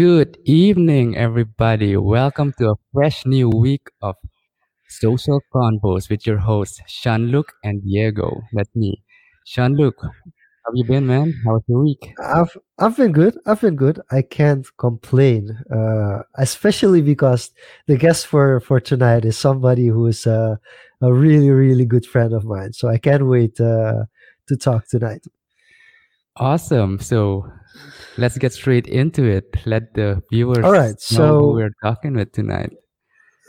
Good evening, everybody. Welcome to a fresh new week of Social Convos with your hosts, Jean-Luc and Diego. That's me. Jean-Luc, how have you been, man? How was your week? I've I've been good. I've been good. I can't complain. Uh, especially because the guest for for tonight is somebody who is uh, a really really good friend of mine. So I can't wait uh, to talk tonight. Awesome. So let's get straight into it. Let the viewers All right. know So who we're talking with tonight.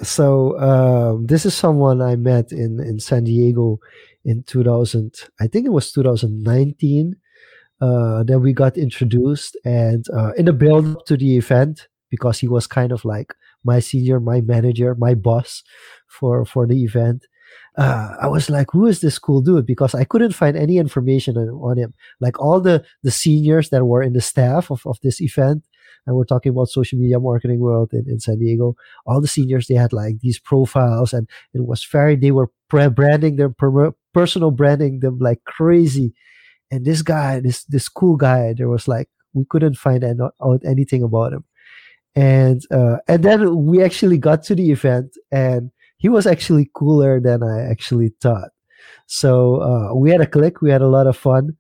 so um, this is someone I met in in San Diego in 2000. I think it was 2019. Uh, then we got introduced, and uh, in the build up to the event, because he was kind of like my senior, my manager, my boss for for the event. Uh, I was like, "Who is this cool dude?" Because I couldn't find any information on, him. Like all the the seniors that were in the staff of, of this event, and we're talking about social media marketing world in, in San Diego. All the seniors they had like these profiles, and it was very they were pre- branding their per- personal branding them like crazy and this guy this this cool guy there was like we couldn't find an- out anything about him and uh, and then we actually got to the event and he was actually cooler than i actually thought. So uh, we had a click we had a lot of fun.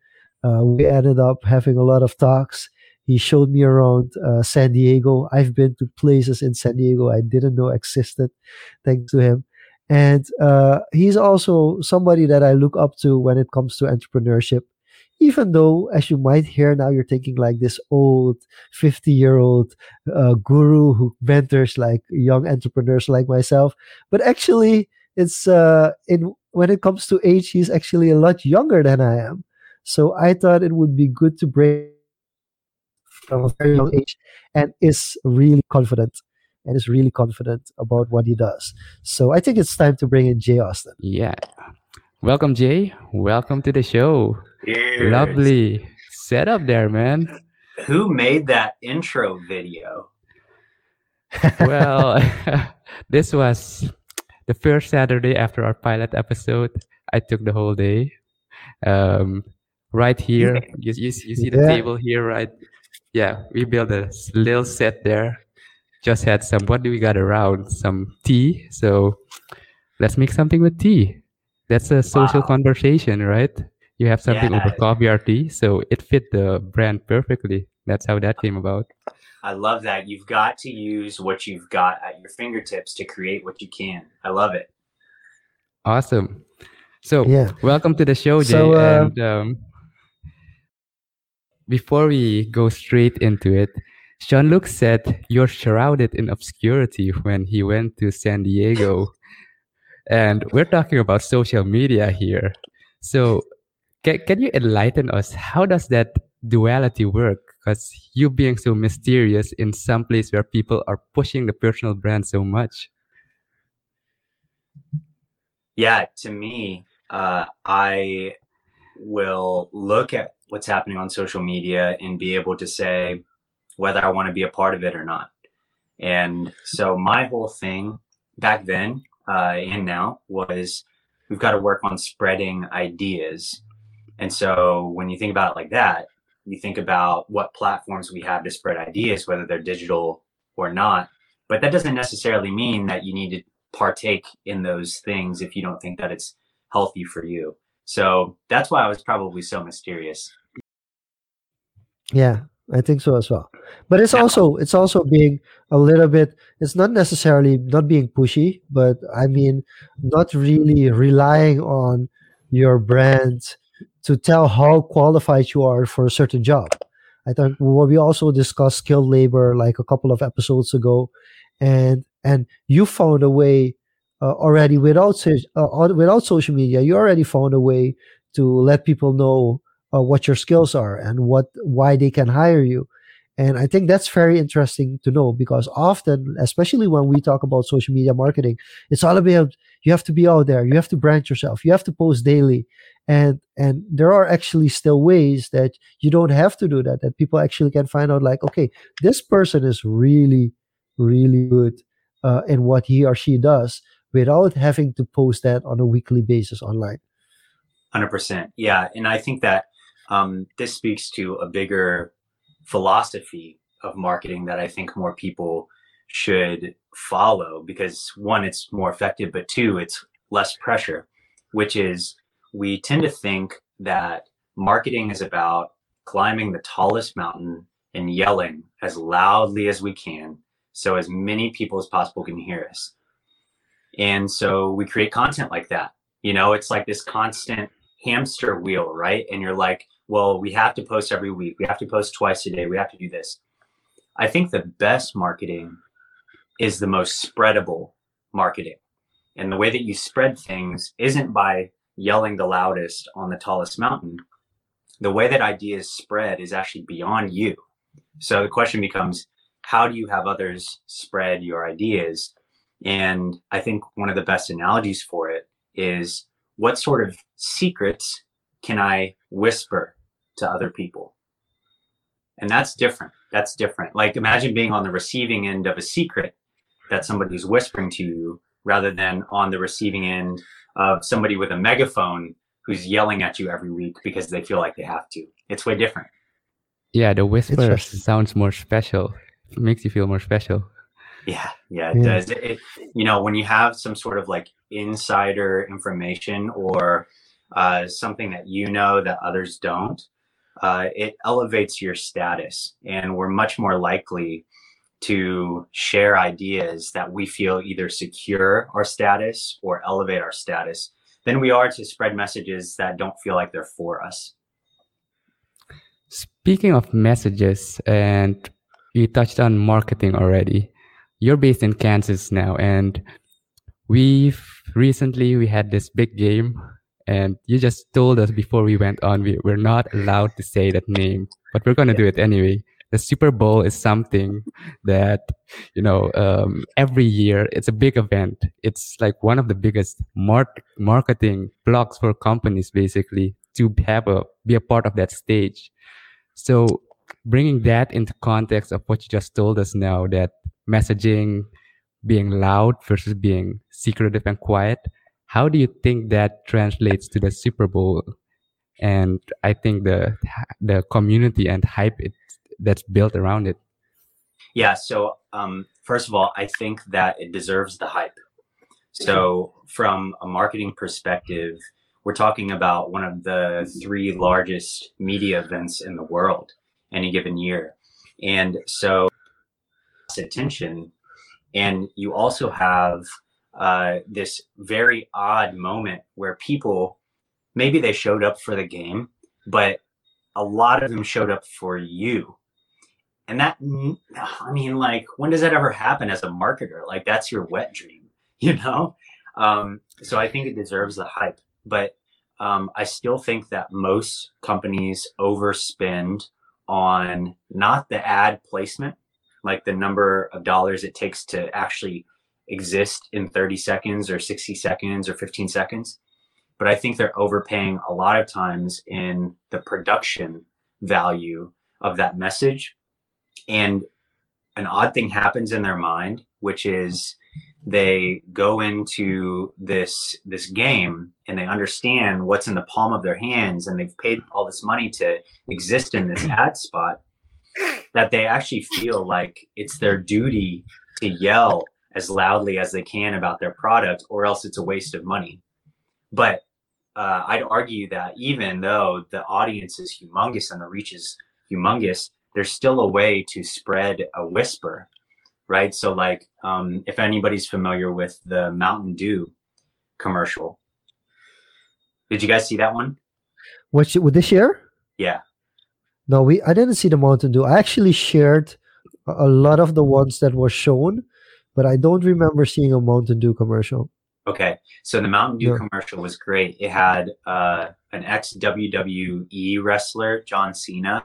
Uh, we ended up having a lot of talks. He showed me around uh, san diego. I've been to places in san diego i didn't know existed thanks to him. And uh, he's also somebody that i look up to when it comes to entrepreneurship even though as you might hear now you're thinking like this old 50 year old uh, guru who mentors like young entrepreneurs like myself but actually it's uh in when it comes to age he's actually a lot younger than i am so i thought it would be good to bring from a very young age and is really confident and is really confident about what he does so i think it's time to bring in jay austin Yeah. Welcome, Jay. Welcome to the show. Cheers. Lovely setup there, man. Who made that intro video? Well, this was the first Saturday after our pilot episode. I took the whole day. Um, right here, you, you, you see the Yeah. table here, right? Yeah, we built a little set there. Just had some, what do we got around? Some tea. So let's make something with tea. That's a social Wow. conversation, right? You have something over Yeah. coffee or tea. So it fit the brand perfectly. That's how that came about. I love that. You've got to use what you've got at your fingertips to create what you can. I love it. Awesome. So, yeah welcome to the show, Jay. So, uh, and um, before we go straight into it, Jean-Luc said you're shrouded in obscurity when he went to San Diego. And we're talking about social media here. So, can, can you enlighten us? How does that duality work? Because you being so mysterious in some place where people are pushing the personal brand so much. Yeah, to me, uh, I will look at what's happening on social media and be able to say whether I want to be a part of it or not. And so my whole thing back then uh, and now was we've got to work on spreading ideas. And so when you think about it like that, you think about what platforms we have to spread ideas, whether they're digital or not. But that doesn't necessarily mean that you need to partake in those things if you don't think that it's healthy for you. So that's why I was probably so mysterious. Yeah, I think so as well. But it's Yeah. also it's also being a little bit it's not necessarily not being pushy, but I mean not really relying on your brand to tell how qualified you are for a certain job. I think well, we also discussed skilled labor like a couple of episodes ago, and and you found a way uh, already without uh, without social media. You already found a way to let people know uh, what your skills are and what why they can hire you and i think that's very interesting to know because often especially when we talk about social media marketing it's all about you have to be out there you have to brand yourself you have to post daily and and there are actually still ways that you don't have to do that that people actually can find out like okay this person is really really good uh, in what he or she does without having to post that on a weekly basis online 100%. Yeah. And I think that um, this speaks to a bigger philosophy of marketing that I think more people should follow because one, it's more effective, but two, it's less pressure, which is we tend to think that marketing is about climbing the tallest mountain and yelling as loudly as we can so as many people as possible can hear us. And so we create content like that. You know, it's like this constant hamster wheel, right? And you're like, well, we have to post every week. We have to post twice a day. We have to do this. I think the best marketing is the most spreadable marketing. And the way that you spread things isn't by yelling the loudest on the tallest mountain. The way that ideas spread is actually beyond you. So the question becomes how do you have others spread your ideas? And I think one of the best analogies for it is what sort of secrets can I whisper to other people? And that's different. That's different. Like imagine being on the receiving end of a secret that somebody's whispering to you rather than on the receiving end of somebody with a megaphone who's yelling at you every week because they feel like they have to. It's way different. Yeah, the whisper sounds more special. It makes you feel more special. Yeah, yeah, it yeah. does. It, it, you know, when you have some sort of like insider information or uh, something that you know that others don't, uh, it elevates your status, and we're much more likely to share ideas that we feel either secure our status or elevate our status than we are to spread messages that don't feel like they're for us. Speaking of messages, and you touched on marketing already. You're based in Kansas now, and we've recently we had this big game, and you just told us before we went on we, we're not allowed to say that name, but we're gonna do it anyway the Super Bowl is something that you know um, every year it's a big event. It's like one of the biggest mar- marketing blocks for companies, basically, to have a be a part of that stage. So bringing that into context of what you just told us now, that messaging being loud versus being secretive and quiet, how do you think that translates to the Super Bowl? And I think the the community and hype it that's built around it? Yeah. So um, first of all, I think that it deserves the hype. So from a marketing perspective, we're talking about one of the three largest media events in the world any given year. And so attention. And you also have uh, this very odd moment where people maybe they showed up for the game, but a lot of them showed up for you and that, I mean, like, when does that ever happen as a marketer? Like, that's your wet dream, you know? Um, so I think it deserves the hype. But um, I still think that most companies overspend on not the ad placement, like the number of dollars it takes to actually exist in 30 seconds or 60 seconds or 15 seconds. But I think they're overpaying a lot of times in the production value of that message and an odd thing happens in their mind which is they go into this this game and they understand what's in the palm of their hands and they've paid all this money to exist in this ad spot that they actually feel like it's their duty to yell as loudly as they can about their product or else it's a waste of money. But uh, i'd argue that even though the audience is humongous and the reach is humongous there's still a way to spread a whisper, right? So, like, um, if anybody's familiar with the Mountain Dew commercial, did you guys see that one? What would this share? Yeah. No, we. I didn't see the Mountain Dew. I actually shared a lot of the ones that were shown, but I don't remember seeing a Mountain Dew commercial. Okay, so the Mountain Dew yeah. commercial was great. It had uh, an ex WWE wrestler, John Cena,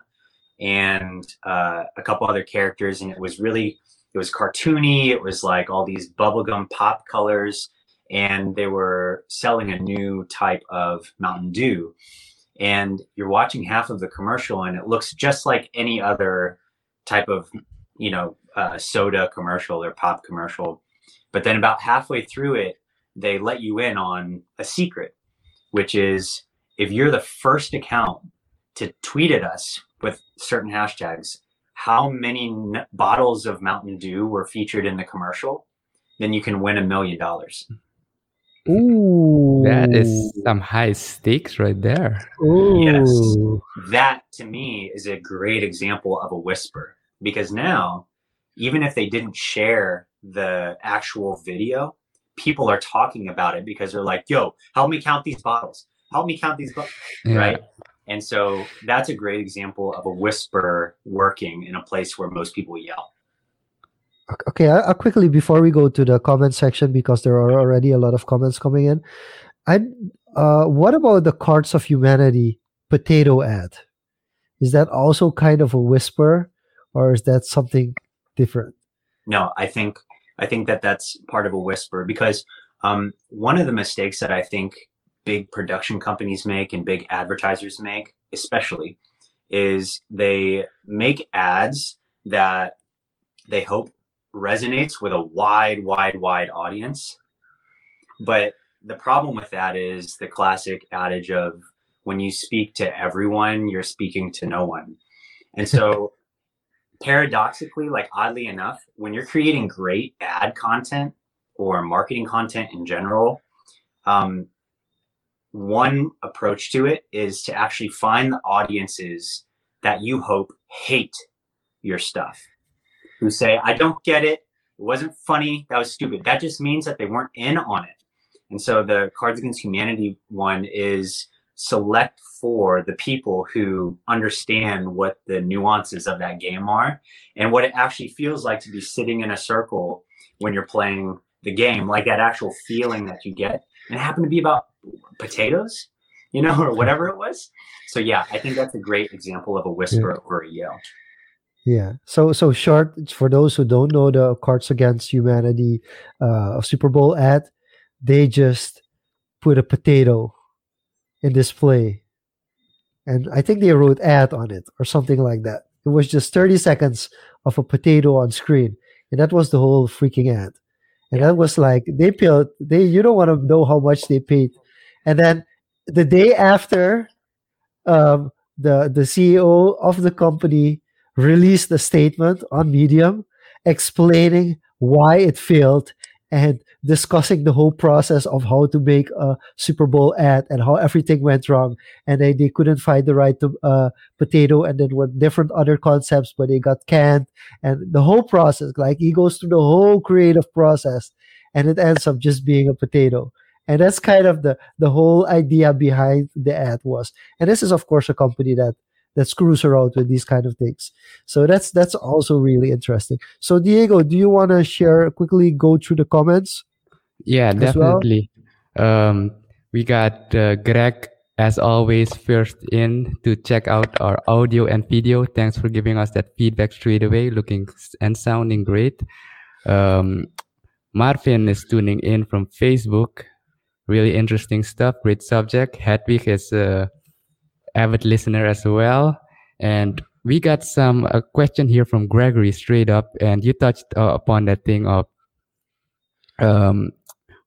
and uh, a couple other characters, and it was really it was cartoony. It was like all these bubblegum pop colors, and they were selling a new type of Mountain Dew. And you're watching half of the commercial, and it looks just like any other type of you know uh, soda commercial or pop commercial. But then about halfway through it, they let you in on a secret, which is if you're the first account to tweet at us with certain hashtags, how many n- bottles of Mountain Dew were featured in the commercial, then you can win a million dollars. Ooh. That is some high stakes right there. Ooh. That to me is a great example of a whisper because now, even if they didn't share the actual video, people are talking about it because they're like, yo, help me count these bottles. Help me count these bottles. Yeah. Right. And so that's a great example of a whisper working in a place where most people yell. Okay, I, I quickly before we go to the comment section because there are already a lot of comments coming in. I uh, what about the Cards of Humanity potato ad? Is that also kind of a whisper, or is that something different? No, I think I think that that's part of a whisper because um, one of the mistakes that I think big production companies make and big advertisers make, especially, is they make ads that they hope resonates with a wide, wide, wide audience. But the problem with that is the classic adage of when you speak to everyone, you're speaking to no one. And so paradoxically, like oddly enough, when you're creating great ad content or marketing content in general, um, one approach to it is to actually find the audiences that you hope hate your stuff, who say, I don't get it. It wasn't funny. That was stupid. That just means that they weren't in on it. And so the Cards Against Humanity one is select for the people who understand what the nuances of that game are and what it actually feels like to be sitting in a circle when you're playing the game, like that actual feeling that you get. And it happened to be about potatoes, you know, or whatever it was. So yeah, I think that's a great example of a whisper over a yell. Yeah. So so short for those who don't know the Cards Against Humanity uh, Super Bowl ad, they just put a potato in display, and I think they wrote ad on it or something like that. It was just thirty seconds of a potato on screen, and that was the whole freaking ad. And that was like they paid they you don't want to know how much they paid, and then the day after, um, the the CEO of the company released a statement on Medium explaining why it failed and discussing the whole process of how to make a Super Bowl ad and how everything went wrong. And they, they couldn't find the right uh, potato and then were different other concepts, but they got canned and the whole process. Like he goes through the whole creative process and it ends up just being a potato. And that's kind of the, the whole idea behind the ad was. And this is, of course, a company that that screws around with these kind of things. So that's that's also really interesting. So Diego, do you want to share quickly go through the comments? Yeah, as well? definitely. Um, we got uh, Greg, as always, first in to check out our audio and video. Thanks for giving us that feedback straight away, looking and sounding great. Um, Marvin is tuning in from Facebook. Really interesting stuff. Great subject. Hedwig is a avid listener as well. And we got some a question here from Gregory straight up, and you touched uh, upon that thing of um,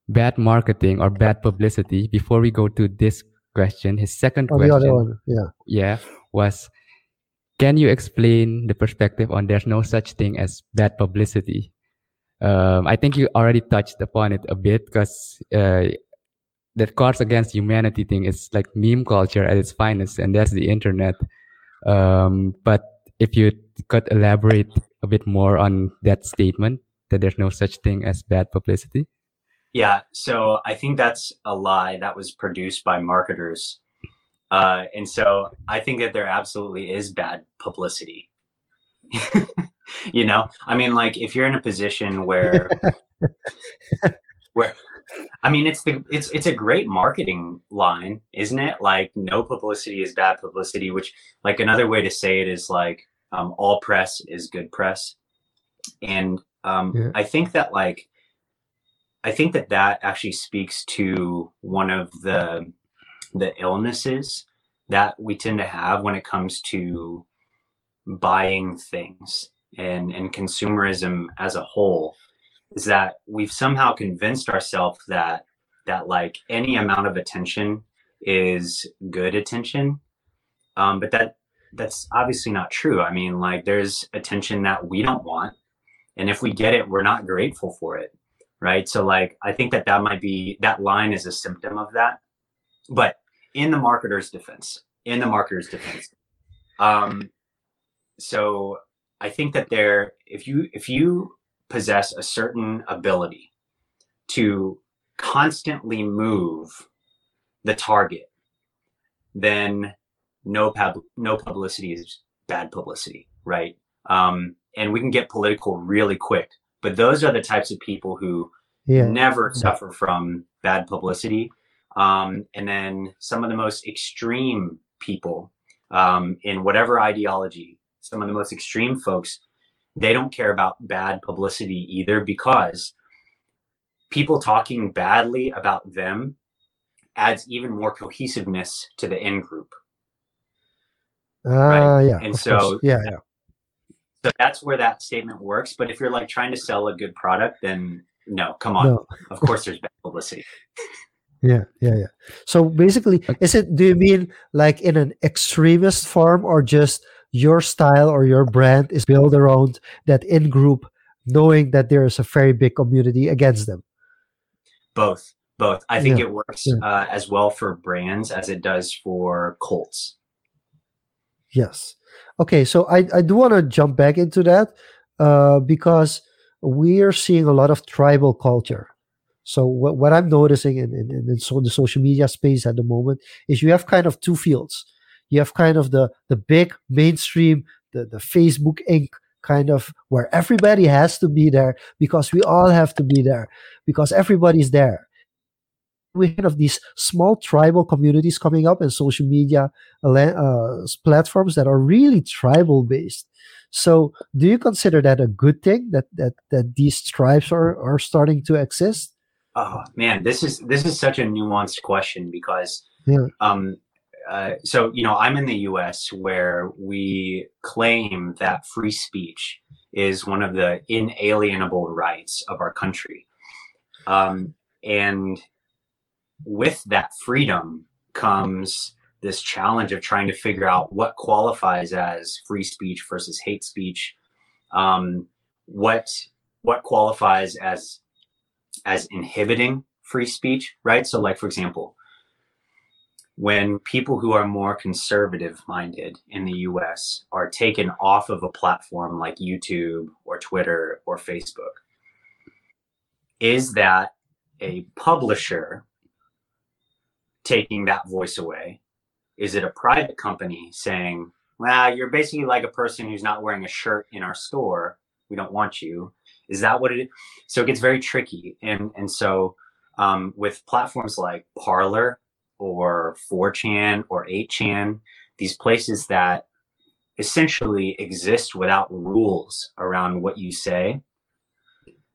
bad marketing or bad publicity. Before we go to this question, his second Oh, question, one. Yeah. yeah, was can you explain the perspective on there's no such thing as bad publicity? Um, I think you already touched upon it a bit because uh, that Cards Against Humanity thing is like meme culture at its finest, and that's the internet. Um, but if you could elaborate a bit more on that statement that there's no such thing as bad publicity. Yeah, so I think that's a lie that was produced by marketers. Uh, and so I think that there absolutely is bad publicity. you know, I mean, like if you're in a position where, where, I mean, it's the it's it's a great marketing line, isn't it? Like no publicity is bad publicity. Which, like another way to say it is like um, all press is good press. And um, Yeah. I think that like I think that that actually speaks to one of the the illnesses that we tend to have when it comes to buying things and and consumerism as a whole is that we've somehow convinced ourselves that that like any amount of attention is good attention um, but that that's obviously not true. I mean, like there's attention that we don't want, and if we get it, we're not grateful for it, right? So like I think that that might be that line is a symptom of that. But in the marketer's defense, in the marketer's defense, um, so I think that there, if you if you possess a certain ability to constantly move the target, then no pub no publicity is bad publicity, right? Um, and we can get political really quick. But those are the types of people who yeah. never suffer from bad publicity. Um, and then some of the most extreme people um, in whatever ideology, some of the most extreme folks, they don't care about bad publicity either because people talking badly about them adds even more cohesiveness to the in group. Uh, right? yeah. And so, course. yeah, yeah. So that's where that statement works. But if you're like trying to sell a good product, then no, come on. No. of course, there's bad publicity. Yeah, yeah, yeah. So basically, is it? Do you mean like in an extremist form, or just your style or your brand is built around that in group, knowing that there is a very big community against them? Both, both. I think yeah. it works yeah. uh, as well for brands as it does for cults. Yes. Okay, so I I do want to jump back into that uh, because we are seeing a lot of tribal culture so what, what I'm noticing in, in, in so the social media space at the moment is you have kind of two fields. You have kind of the the big mainstream, the, the Facebook Inc. kind of where everybody has to be there because we all have to be there because everybody's there. We have these small tribal communities coming up in social media uh, platforms that are really tribal based. So, do you consider that a good thing that that that these tribes are are starting to exist? Oh man, this is this is such a nuanced question because yeah. um uh, so you know I'm in the U.S. where we claim that free speech is one of the inalienable rights of our country, um, and with that freedom comes this challenge of trying to figure out what qualifies as free speech versus hate speech, um, what what qualifies as as inhibiting free speech, right? So, like, for example, when people who are more conservative minded in the US are taken off of a platform like YouTube or Twitter or Facebook, is that a publisher taking that voice away? Is it a private company saying, well, you're basically like a person who's not wearing a shirt in our store. We don't want you. Is that what it is? So it gets very tricky. And, and so um, with platforms like Parler or 4chan or 8chan, these places that essentially exist without rules around what you say,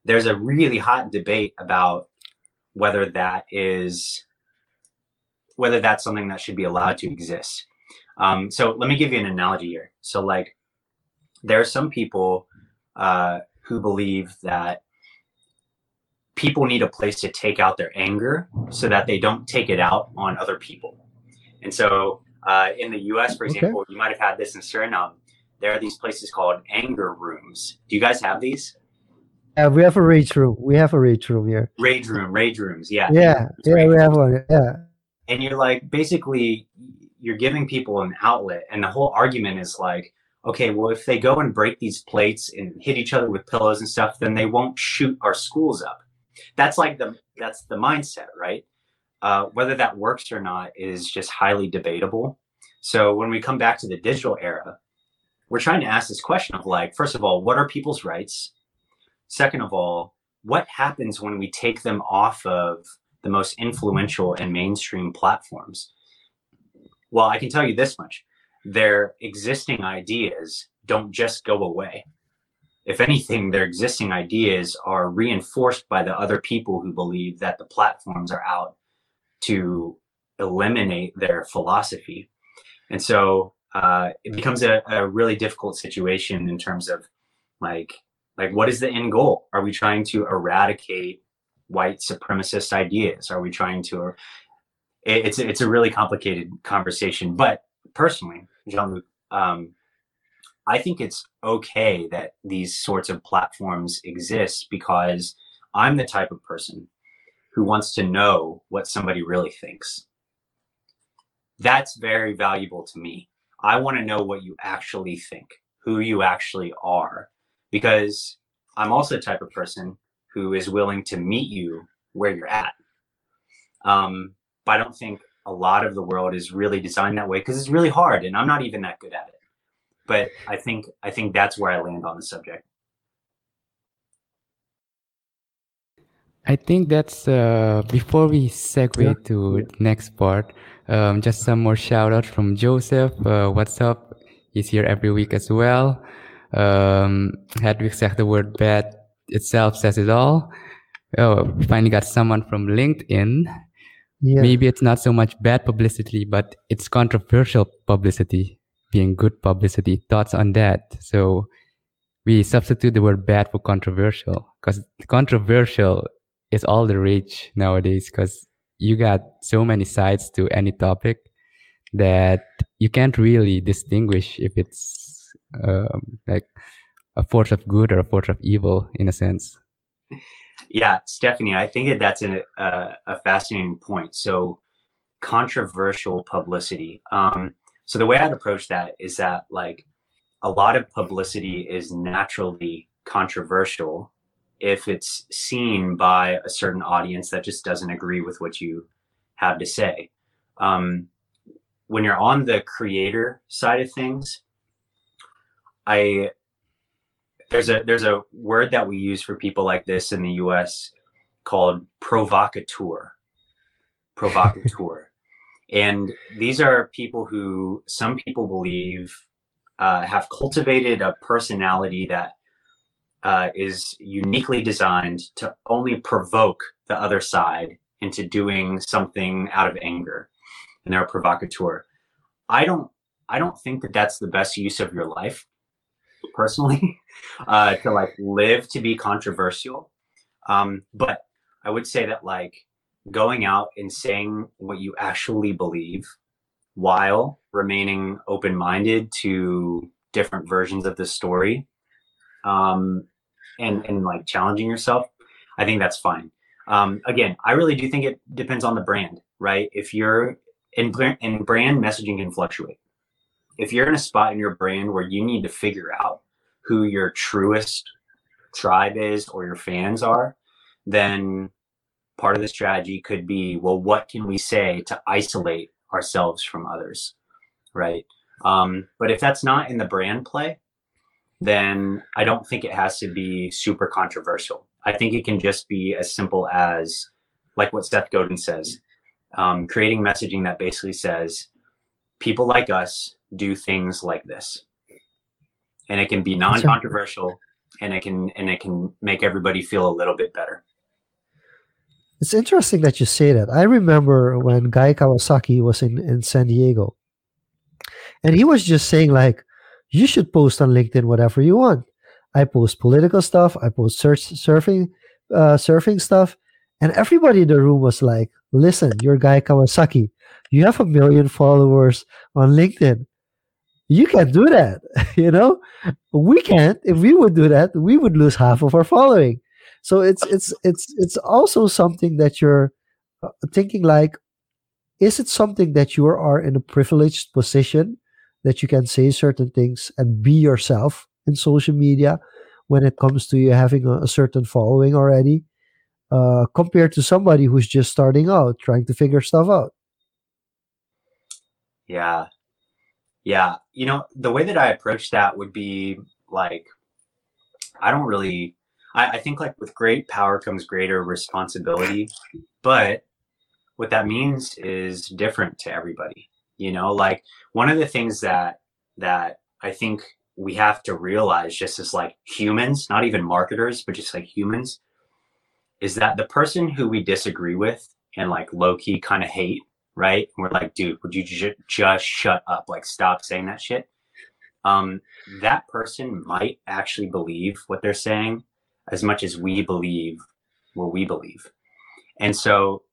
there's a really hot debate about whether that is whether that's something that should be allowed to exist. Um, so let me give you an analogy here. So like there are some people uh, who believe that people need a place to take out their anger so that they don't take it out on other people. And so uh, in the US, for example, okay. you might have had this in Suriname. There are these places called anger rooms. Do you guys have these? Yeah, we have a rage room. We have a rage room here. Rage room, rage rooms. Yeah. Yeah. Yeah, we have one. Yeah. And you're like, basically, you're giving people an outlet. And the whole argument is like, okay, well, if they go and break these plates and hit each other with pillows and stuff, then they won't shoot our schools up. That's like the that's the mindset, right? Uh, whether that works or not is just highly debatable. So when we come back to the digital era, we're trying to ask this question of like, first of all, what are people's rights? Second of all, what happens when we take them off of the most influential and mainstream platforms? Well, I can tell you this much their existing ideas don't just go away. If anything, their existing ideas are reinforced by the other people who believe that the platforms are out to eliminate their philosophy. And so uh, it becomes a, a really difficult situation in terms of like, like what is the end goal? Are we trying to eradicate white supremacist ideas? Are we trying to? It's it's a really complicated conversation. But personally, Jean-Luc, um, I think it's okay that these sorts of platforms exist because I'm the type of person who wants to know what somebody really thinks. That's very valuable to me. I want to know what you actually think, who you actually are, because I'm also the type of person who is willing to meet you where you're at. Um, but I don't think a lot of the world is really designed that way because it's really hard, and I'm not even that good at it. But I think I think that's where I land on the subject. I think that's uh, before we segue Yeah. to next part. Um, just some more shout outs from Joseph. Uh, what's up? He's here every week as well. Um, Hedwig said the word bad itself says it all. Oh, we finally got someone from LinkedIn. Yeah. Maybe it's not so much bad publicity, but it's controversial publicity being good publicity. Thoughts on that? So we substitute the word bad for controversial because controversial is all the rage nowadays because you got so many sides to any topic that you can't really distinguish if it's um, like a force of good or a force of evil in a sense. Yeah, Stephanie, I think that that's a, a, a fascinating point. So, controversial publicity. Um, so, the way I'd approach that is that, like, a lot of publicity is naturally controversial if it's seen by a certain audience that just doesn't agree with what you have to say. Um, when you're on the creator side of things, I there's a there's a word that we use for people like this in the US called provocateur. Provocateur. And these are people who some people believe uh, have cultivated a personality that uh, is uniquely designed to only provoke the other side into doing something out of anger. And they're a provocateur. I don't i don't think that that's the best use of your life personally uh, to like live to be controversial. Um, but i would say that like going out and saying what you actually believe while remaining open-minded to different versions of the story um, and and like challenging yourself i think that's fine. Um, again i really do think it depends on the brand right? If you're in, in brand messaging can fluctuate. If you're in a spot in your brand where you need to figure out who your truest tribe is or your fans are then part of the strategy could be well what can we say to isolate ourselves from others right um, but if that's not in the brand play then I don't think it has to be super controversial. I think it can just be as simple as, like what Seth Godin says, um, creating messaging that basically says, people like us do things like this, and it can be non-controversial, and it can and it can make everybody feel a little bit better. It's interesting that you say that. I remember when Guy Kawasaki was in, in San Diego, and he was just saying like, you should post on LinkedIn whatever you want. I post political stuff. I post search surfing, uh, surfing stuff, and everybody in the room was like, "Listen, you're Guy Kawasaki. You have a million followers on LinkedIn. You can't do that. you know, we can't. If we would do that, we would lose half of our following. So it's it's it's it's also something that you're uh, thinking like, is it something that you are in a privileged position that you can say certain things and be yourself in social media when it comes to you having a, a certain following already uh, compared to somebody who's just starting out trying to figure stuff out Yeah. Yeah. You know, the way that I approach that would be like, I don't really, I, I think like with great power comes greater responsibility. But what that means is different to everybody. You know, like one of the things that, that I think we have to realize just as like humans, not even marketers, but just like humans, is that the person who we disagree with and like low key kind of hate right? We're like, dude, would you ju- just shut up? Like, stop saying that shit. Um, that person might actually believe what they're saying as much as we believe what we believe. And so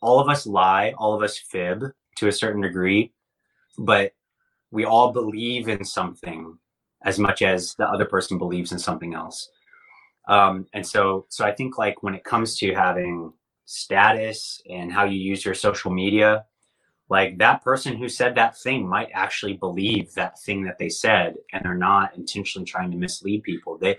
all of us lie, all of us fib to a certain degree, but we all believe in something as much as the other person believes in something else. Um, and so, so I think like when it comes to having status and how you use your social media, like that person who said that thing might actually believe that thing that they said and they're not intentionally trying to mislead people. They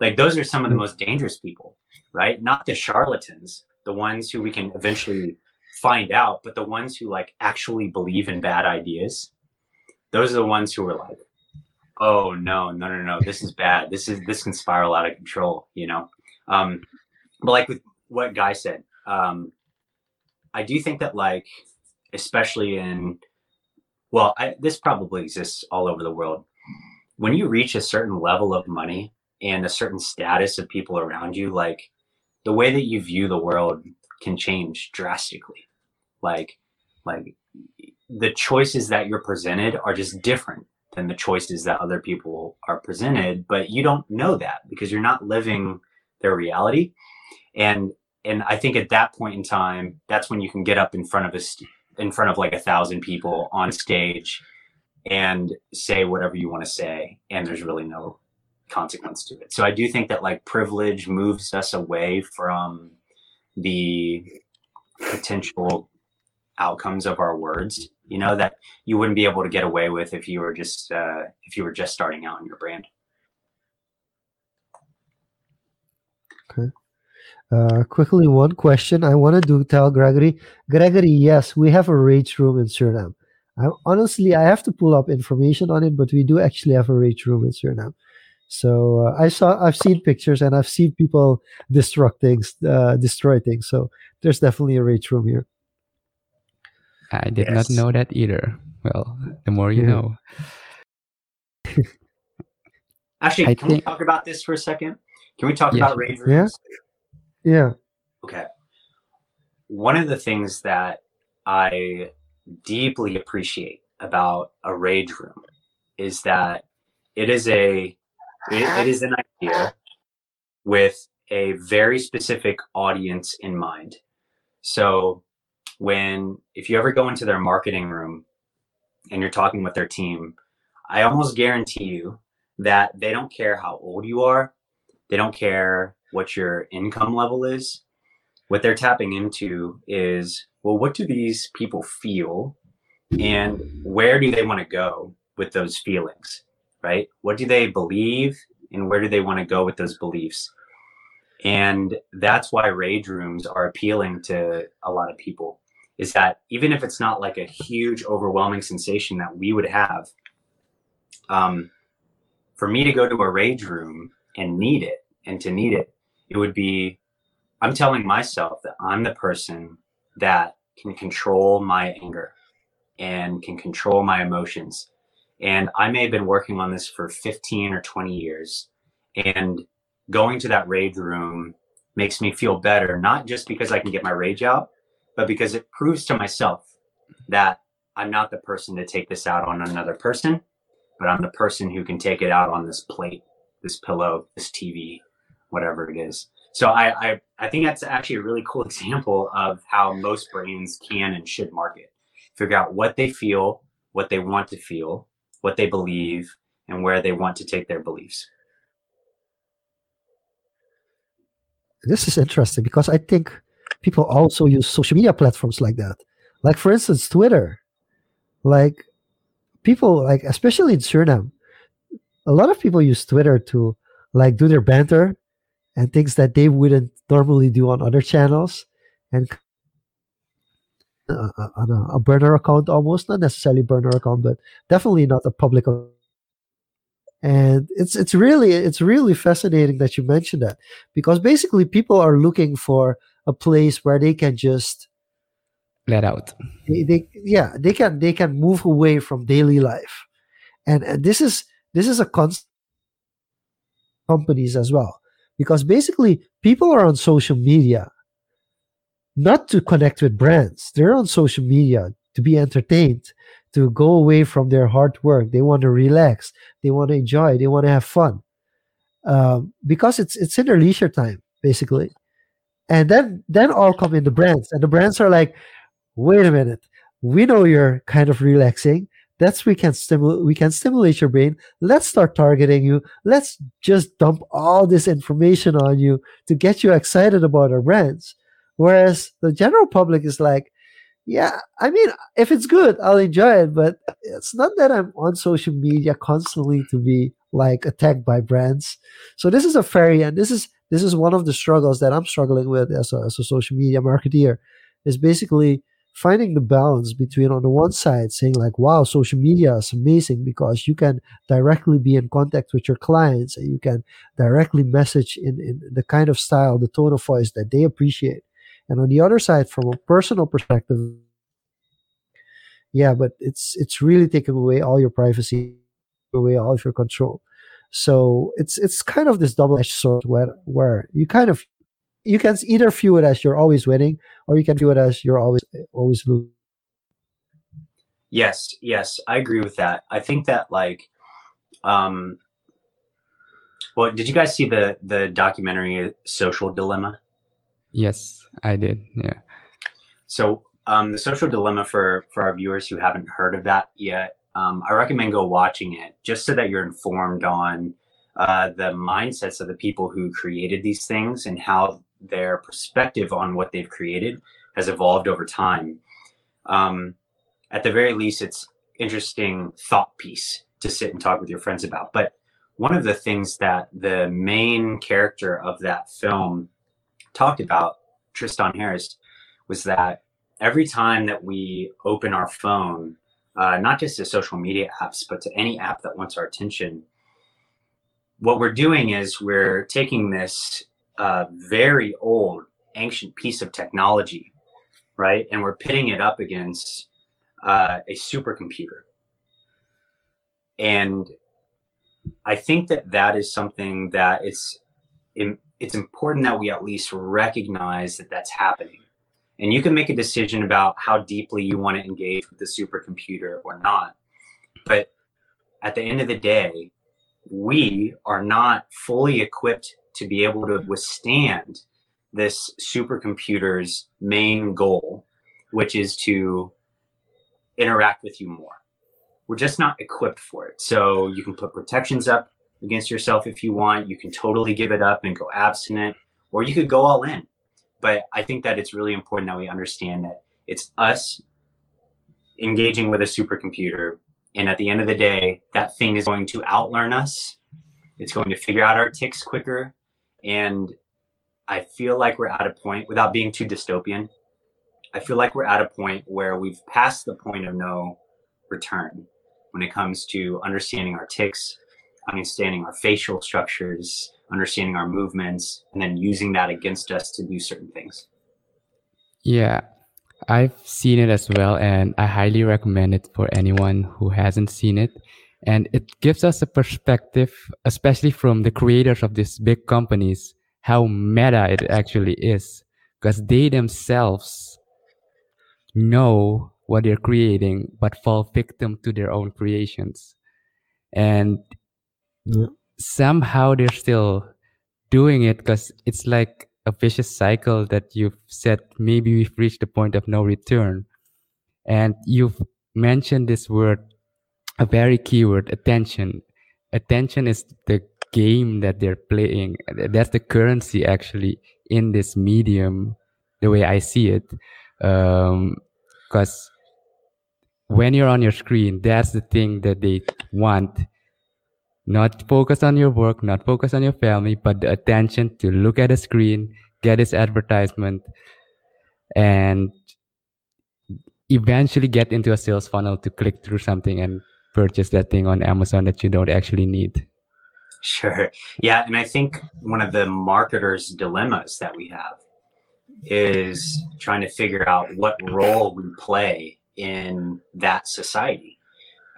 like those are some of the mm. most dangerous people, right? Not the charlatans, the ones who we can eventually find out, but the ones who like actually believe in bad ideas. Those are the ones who are like, oh no, no, no, no, this is bad. This is this can spiral out of control, you know. Um, but like with what Guy said, um, I do think that like, especially in, well, I, this probably exists all over the world. When you reach a certain level of money and a certain status of people around you, like the way that you view the world can change drastically. Like, like the choices that you're presented are just different than the choices that other people are presented but you don't know that because you're not living their reality and and i think at that point in time that's when you can get up in front of a in front of like a thousand people on stage and say whatever you want to say and there's really no consequence to it. So i do think that like privilege moves us away from the potential outcomes of our words you know that you wouldn't be able to get away with if you were just uh, if you were just starting out in your brand. Okay. Uh, quickly one question i wanted to tell gregory. Gregory yes we have a rage room in suriname. I, honestly i have to pull up information on it but we do actually have a rage room in suriname so uh, i saw i've seen pictures and i've seen people destruct things uh, destroy things so there's definitely a rage room here I did yes. not know that either. Well, the more you yeah. know. Actually, I can think... we talk about this for a second? Can we talk about rage rooms? Yeah. Yeah. Okay. One of the things that I deeply appreciate about a rage room is that it is a it, it is an idea with a very specific audience in mind. So when if you ever go into their marketing room and you're talking with their team, I almost guarantee you that they don't care how old you are. They don't care what your income level is. What they're tapping into is, well, what do these people feel and where do they want to go with those feelings, right? What do they believe and where do they want to go with those beliefs? And that's why rage rooms are appealing to a lot of people is that even if it's not like a huge overwhelming sensation that we would have um, for me to go to a rage room and need it and to need it it would be i'm telling myself that i'm the person that can control my anger and can control my emotions and i may have been working on this for 15 or 20 years and going to that rage room makes me feel better not just because i can get my rage out but because it proves to myself that I'm not the person to take this out on another person, but I'm the person who can take it out on this plate, this pillow, this TV, whatever it is. So I, I, I think that's actually a really cool example of how most brands can and should market. Figure out what they feel, what they want to feel, what they believe, and where they want to take their beliefs. This is interesting because I think people also use social media platforms like that. Like for instance, Twitter. Like people like especially in Suriname, a lot of people use Twitter to like do their banter and things that they wouldn't normally do on other channels and uh, on a, a, burner account almost not necessarily burner account but definitely not a public and it's it's really it's really fascinating that you mentioned that because basically people are looking for a place where they can just let out. They, they, yeah, they can they can move away from daily life, and, and this is this is a constant companies as well because basically people are on social media not to connect with brands. They're on social media to be entertained to go away from their hard work. They want to relax. They want to enjoy. They want to have fun. Um, because it's it's in their leisure time basically. And then then all come in the brands. And the brands are like wait a minute. We know you're kind of relaxing. That's we can stimulate we can stimulate your brain. Let's start targeting you. Let's just dump all this information on you to get you excited about our brands whereas the general public is like yeah i mean if it's good i'll enjoy it but it's not that i'm on social media constantly to be like attacked by brands. So this is a fairy and this is this is one of the struggles that i'm struggling with as a, as a social media marketeer is basically finding the balance between on the one side saying like wow social media is amazing because you can directly be in contact with your clients and you can directly message in, in the kind of style the tone of voice that they appreciate and on the other side from a personal perspective yeah but it's it's really taking away all your privacy away all of your control. So it's it's kind of this double-edged sword where where you kind of you can either view it as you're always winning or you can view it as you're always always losing. Yes yes i agree with that. I think that like um well did you guys see the the documentary social dilemma Yes, I did. Yeah. So um, the social dilemma for for our viewers who haven't heard of that yet, um, I recommend go watching it just so that you're informed on uh, the mindsets of the people who created these things and how their perspective on what they've created has evolved over time. Um, at the very least, it's interesting thought piece to sit and talk with your friends about. But one of the things that the main character of that film talked about, Tristan Harris, was that every time that we open our phone, uh, not just to social media apps, but to any app that wants our attention, what we're doing is we're taking this uh, very old, ancient piece of technology, right, and we're pitting it up against uh, a supercomputer. And I think that that is something that it's it's important that we at least recognize that that's happening. And you can make a decision about how deeply you want to engage with the supercomputer or not. But at the end of the day, we are not fully equipped to be able to withstand this supercomputer's main goal, which is to interact with you more. We're just not equipped for it. So you can put protections up against yourself if you want. You can totally give it up and go abstinent, or you could go all in. But I think that it's really important that we understand that it's us engaging with a supercomputer. And at the end of the day, that thing is going to outlearn us. It's going to figure out our ticks quicker. And I feel like we're at a point, without being too dystopian, I feel like we're at a point where we've passed the point of no return when it comes to understanding our ticks, understanding our facial structures, understanding our movements, and then using that against us to do certain things. Yeah, I've seen it as well, and I highly recommend it for anyone who hasn't seen it. And it gives us a perspective, especially from the creators of these big companies, how meta it actually is, because they themselves know what they're creating, but fall victim to their own creations. And. Somehow they're still doing it because it's like a vicious cycle that you've said maybe we've reached the point of no return. And you've mentioned this word a very key word attention. Attention is the game that they're playing. That's the currency actually in this medium the way i see it. Because um, when you're on your screen that's the thing that they want not focus on your work, not focus on your family, but the attention to look at a screen, get this advertisement, and eventually get into a sales funnel to click through something and purchase that thing on Amazon that you don't actually need. Sure. Yeah. And I think one of the marketers' dilemmas that we have is trying to figure out what role we play in that society.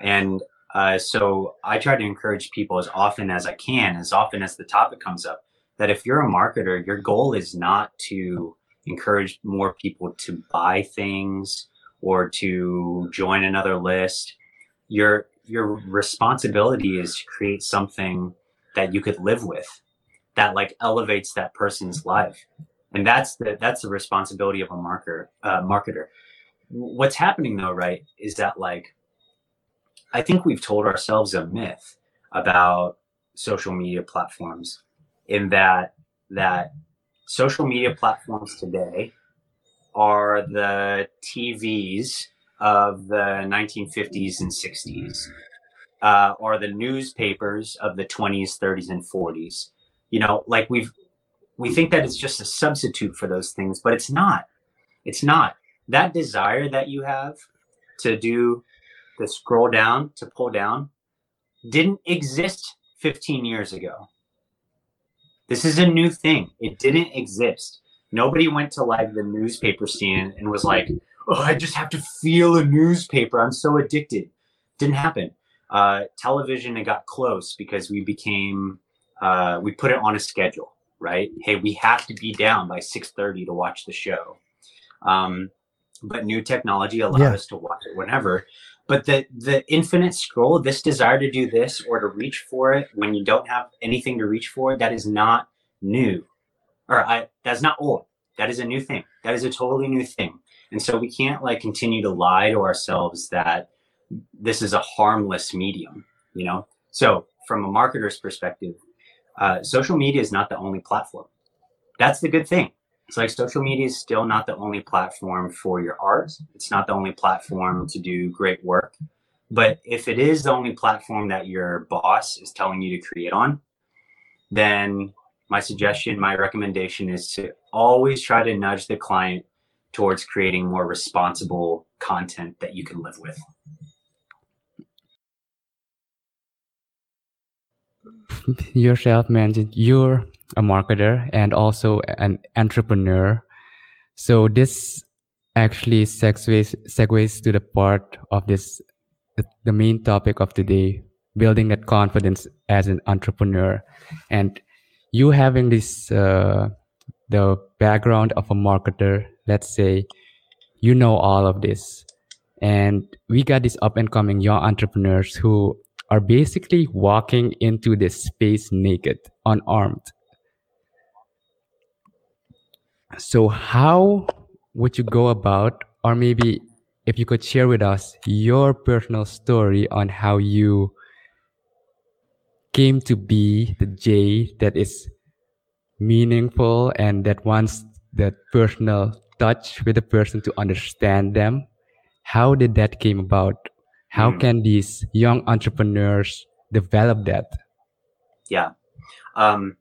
And uh, so I try to encourage people as often as I can, as often as the topic comes up, that if you're a marketer, your goal is not to encourage more people to buy things or to join another list. Your your responsibility is to create something that you could live with, that like elevates that person's life, and that's the that's the responsibility of a marketer. Uh, marketer. What's happening though, right, is that like I think we've told ourselves a myth about social media platforms in that that social media platforms today are the TVs of the 1950s and 60s, uh, or the newspapers of the 20s, 30s, and 40s. You know, like we've we think that it's just a substitute for those things, but it's not. It's not. That desire that you have to do the scroll down to pull down didn't exist 15 years ago. This is a new thing. It didn't exist. Nobody went to like the newspaper stand and was like, "Oh, I just have to feel a newspaper. I'm so addicted." Didn't happen. Uh, television it got close because we became uh, we put it on a schedule, right? Hey, we have to be down by 6:30 to watch the show. Um, but new technology allowed yeah. us to watch it whenever. But the the infinite scroll, this desire to do this or to reach for it when you don't have anything to reach for, that is not new, or I that's not old. That is a new thing. That is a totally new thing. And so we can't like continue to lie to ourselves that this is a harmless medium. You know. So from a marketer's perspective, uh, social media is not the only platform. That's the good thing it's like social media is still not the only platform for your art. It's not the only platform to do great work. But if it is the only platform that your boss is telling you to create on, then my suggestion, my recommendation is to always try to nudge the client towards creating more responsible content that you can live with. Yourself mentioned you're a marketer and also an entrepreneur. So this actually segues segues to the part of this the main topic of today building that confidence as an entrepreneur. And you having this uh, the background of a marketer let's say you know all of this. And we got these up and coming young entrepreneurs who are basically walking into this space naked unarmed so, how would you go about, or maybe if you could share with us your personal story on how you came to be the Jay that is meaningful and that wants that personal touch with the person to understand them? How did that came about? How mm. can these young entrepreneurs develop that? Yeah. Um,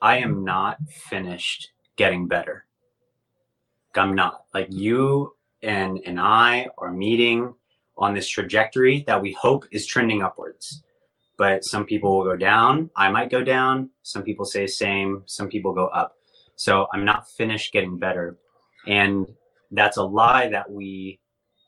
I am not finished getting better. I'm not. Like mm-hmm. you and and I are meeting on this trajectory that we hope is trending upwards. But some people will go down. I might go down. Some people say same. Some people go up. So I'm not finished getting better. And that's a lie that we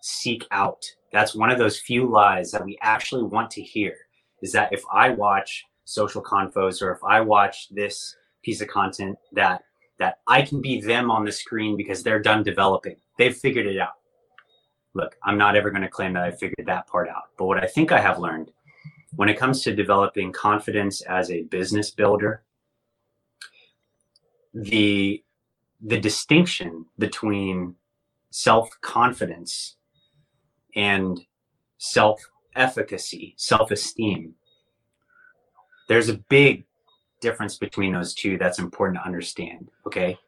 seek out. That's one of those few lies that we actually want to hear is that if I watch Social Confoes or if I watch this piece of content that that I can be them on the screen because they're done developing. They've figured it out. Look, I'm not ever going to claim that I figured that part out. But what I think I have learned when it comes to developing confidence as a business builder, the the distinction between self-confidence and self-efficacy, self-esteem. There's a big difference between those two that's important to understand. Okay.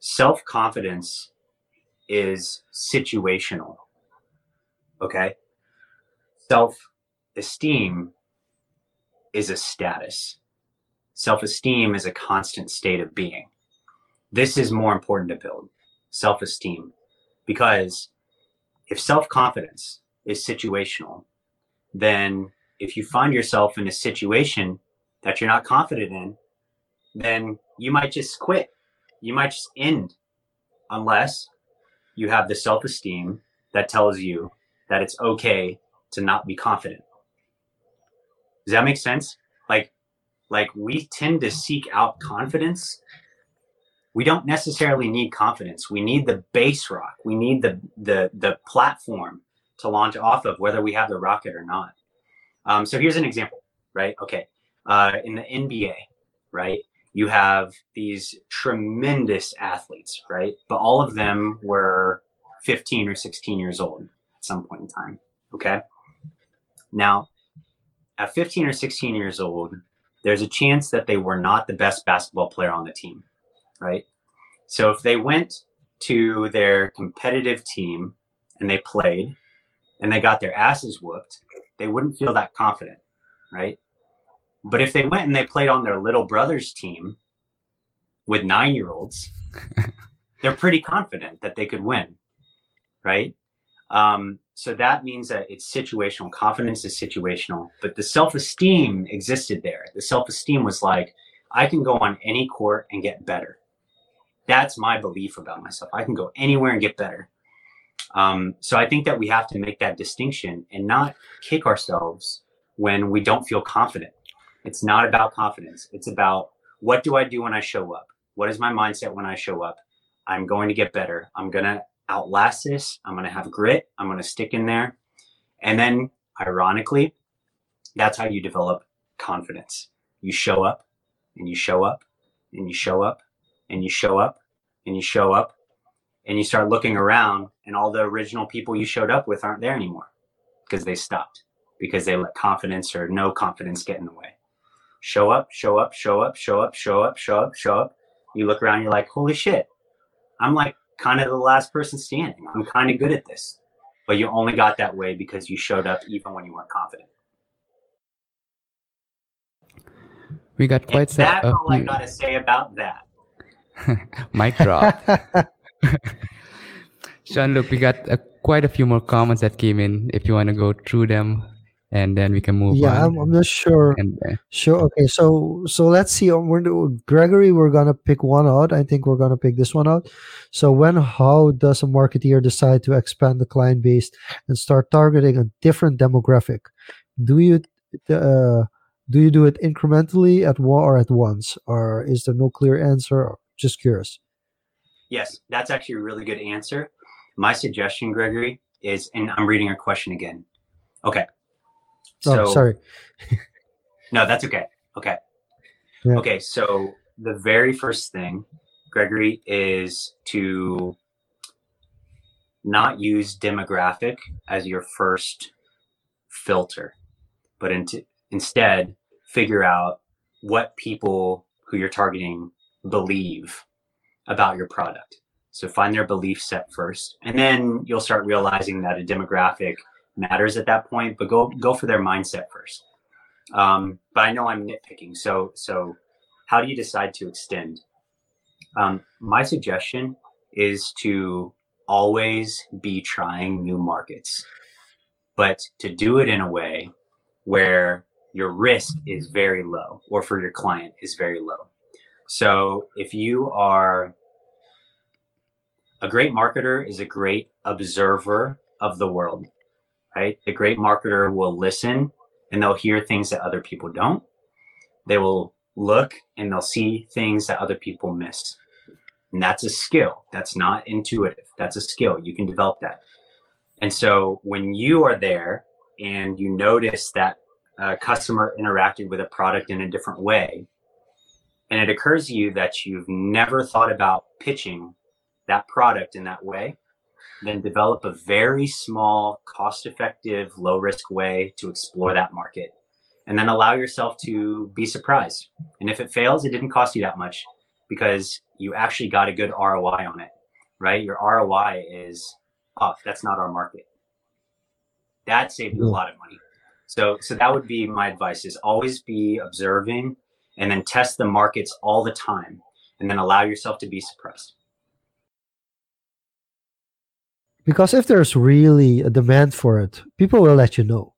Self confidence is situational. Okay. Self esteem is a status. Self esteem is a constant state of being. This is more important to build self esteem because if self confidence is situational, then if you find yourself in a situation that you're not confident in, then you might just quit. You might just end unless you have the self esteem that tells you that it's okay to not be confident. Does that make sense? Like, like we tend to seek out confidence. We don't necessarily need confidence. We need the base rock. We need the the the platform to launch off of, whether we have the rocket or not. Um, so here's an example, right? Okay, uh, in the NBA, right? You have these tremendous athletes, right? But all of them were 15 or 16 years old at some point in time. Okay. Now, at 15 or 16 years old, there's a chance that they were not the best basketball player on the team, right? So if they went to their competitive team and they played and they got their asses whooped, they wouldn't feel that confident, right? But if they went and they played on their little brother's team with nine year olds, they're pretty confident that they could win, right? Um, so that means that it's situational. Confidence is situational, but the self esteem existed there. The self esteem was like, I can go on any court and get better. That's my belief about myself. I can go anywhere and get better. Um, so I think that we have to make that distinction and not kick ourselves when we don't feel confident. It's not about confidence. It's about what do I do when I show up? What is my mindset when I show up? I'm going to get better. I'm going to outlast this. I'm going to have grit. I'm going to stick in there. And then, ironically, that's how you develop confidence. You show up and you show up and you show up and you show up and you show up and you start looking around and all the original people you showed up with aren't there anymore because they stopped because they let confidence or no confidence get in the way. Show up, show up, show up, show up, show up, show up, show up. You look around, you're like, holy shit, I'm like kind of the last person standing. I'm kind of good at this. But you only got that way because you showed up even when you weren't confident. We got quite and that's all I gotta say about that. Mic drop. Jean-Luc, we got uh, quite a few more comments that came in. If you want to go through them, and then we can move yeah, on. I'm, I'm not sure. And, uh, Sure. Okay. So so let's see. Um, We're, Gregory, we're gonna pick one out. I think we're gonna pick this one out. So when, how does a marketeer decide to expand the client base and start targeting a different demographic? Do you uh, do you do it incrementally at one or at once, or is there no clear answer? Just curious. Yes, that's actually a really good answer. My suggestion, Gregory, is, and I'm reading your question again. Okay. Oh, sorry. no, that's okay. Okay. Yeah. Okay. So the very first thing, Gregory, is to not use demographic as your first filter, but into, instead figure out what people who you're targeting believe about your product. So find their belief set first, and then you'll start realizing that a demographic matters at that point. But go go for their mindset first. Um, but I know I'm nitpicking. So so how do you decide to extend? Um, my suggestion is to always be trying new markets, but to do it in a way where your risk is very low, or for your client is very low. So if you are a great marketer is a great observer of the world, right? A great marketer will listen and they'll hear things that other people don't. They will look and they'll see things that other people miss. And that's a skill. That's not intuitive. That's a skill. You can develop that. And so when you are there and you notice that a customer interacted with a product in a different way, and it occurs to you that you've never thought about pitching that product in that way, then develop a very small, cost effective, low risk way to explore that market. And then allow yourself to be surprised. And if it fails, it didn't cost you that much because you actually got a good ROI on it, right? Your ROI is, oh, that's not our market. That saved you a lot of money. So, so that would be my advice: is always be observing, and then test the markets all the time, and then allow yourself to be surprised. Because if there's really a demand for it people will let you know.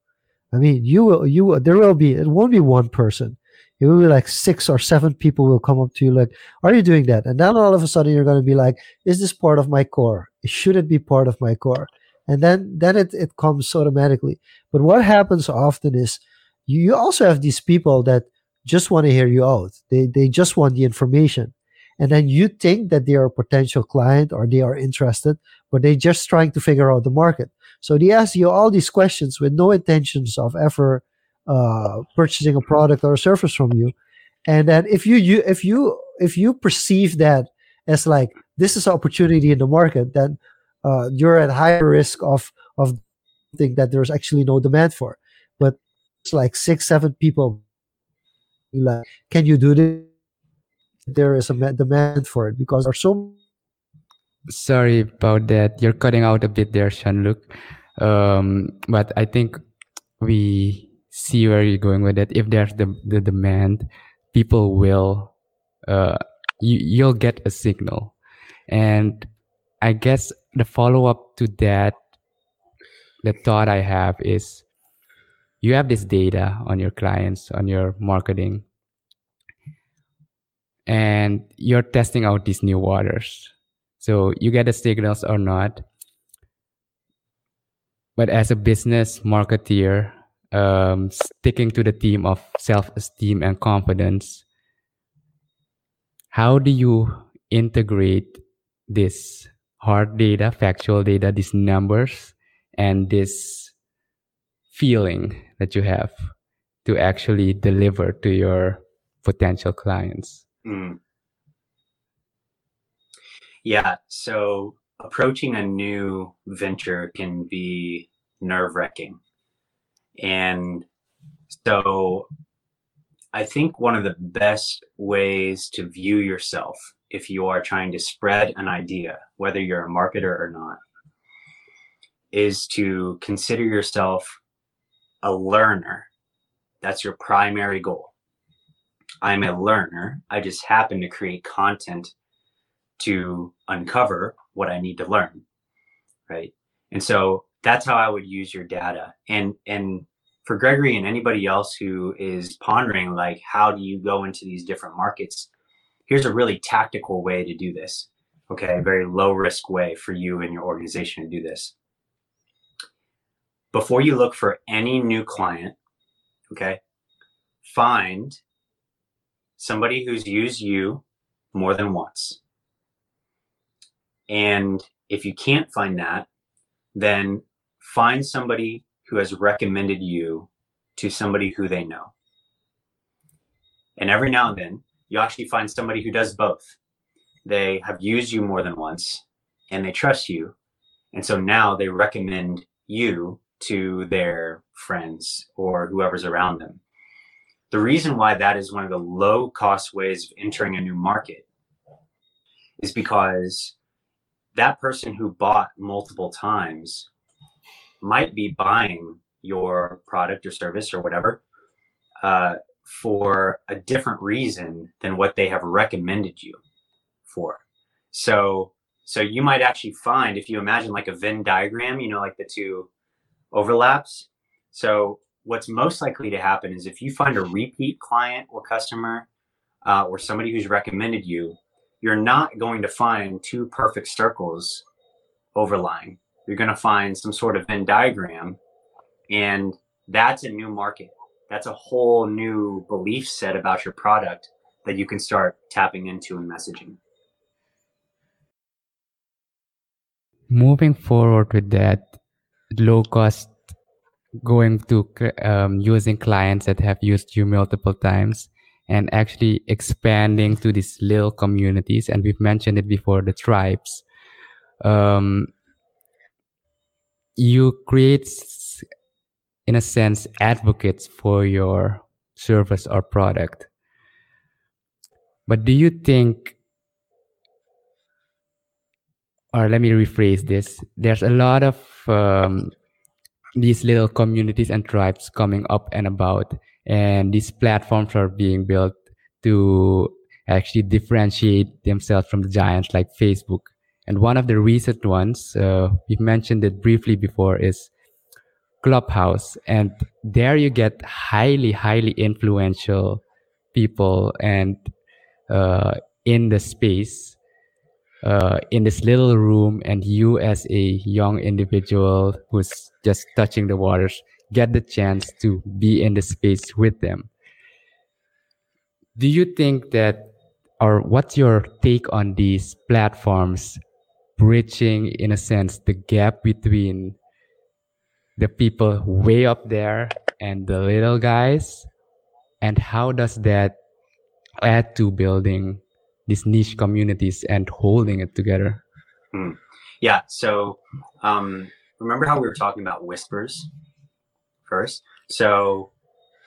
I mean you will you there will be it won't be one person. It will be like six or seven people will come up to you like are you doing that? And then all of a sudden you're going to be like is this part of my core? Should it be part of my core? And then then it, it comes automatically. But what happens often is you, you also have these people that just want to hear you out. They they just want the information and then you think that they are a potential client or they are interested but they're just trying to figure out the market so they ask you all these questions with no intentions of ever uh, purchasing a product or a service from you and then if you, you if you if you perceive that as like this is an opportunity in the market then uh, you're at higher risk of of think that there's actually no demand for but it's like six, seven people. Like, can you do this? There is a demand for it because there's so. Sorry about that. You're cutting out a bit there, Jean-Luc. Um, but I think we see where you're going with it. If there's the, the demand, people will, uh, you, you'll get a signal. And I guess the follow up to that, the thought I have is you have this data on your clients, on your marketing, and you're testing out these new waters. So you get the signals or not. But as a business marketeer, um, sticking to the theme of self-esteem and confidence, how do you integrate this hard data, factual data, these numbers, and this feeling that you have to actually deliver to your potential clients? Mm. Yeah. So approaching a new venture can be nerve wracking. And so I think one of the best ways to view yourself if you are trying to spread an idea, whether you're a marketer or not, is to consider yourself a learner. That's your primary goal. I'm a learner. I just happen to create content to uncover what I need to learn. Right. And so that's how I would use your data. And and for Gregory and anybody else who is pondering like how do you go into these different markets, here's a really tactical way to do this. Okay, a very low risk way for you and your organization to do this. Before you look for any new client, okay, find somebody who's used you more than once. And if you can't find that, then find somebody who has recommended you to somebody who they know. And every now and then, you actually find somebody who does both. They have used you more than once and they trust you. And so now they recommend you to their friends or whoever's around them. The reason why that is one of the low cost ways of entering a new market is because that person who bought multiple times might be buying your product or service or whatever uh, for a different reason than what they have recommended you for. So, so you might actually find if you imagine like a Venn diagram, you know, like the two overlaps. So what's most likely to happen is if you find a repeat client or customer uh, or somebody who's recommended you, you're not going to find two perfect circles overlying. You're going to find some sort of Venn diagram, and that's a new market. That's a whole new belief set about your product that you can start tapping into and messaging. Moving forward with that low cost going to um, using clients that have used you multiple times and actually expanding to these little communities. And we've mentioned it before the tribes. Um, you create in a sense advocates for your service or product. But do you think or let me rephrase this. There's a lot of um, these little communities and tribes coming up and about and these platforms are being built to actually differentiate themselves from the giants like facebook. And one of the recent ones uh, we've mentioned it briefly before is clubhouse. And there you get highly highly influential people and uh, in the space uh, in this little room and you as a young individual who's just touching the waters get the chance to be in the space with them. Do you think that or what's your take on these platforms bridging in a sense the gap between the people way up there and the little guys? And how does that add to building these niche communities and holding it together. Hmm. Yeah. So um, remember how we were talking about whispers first? So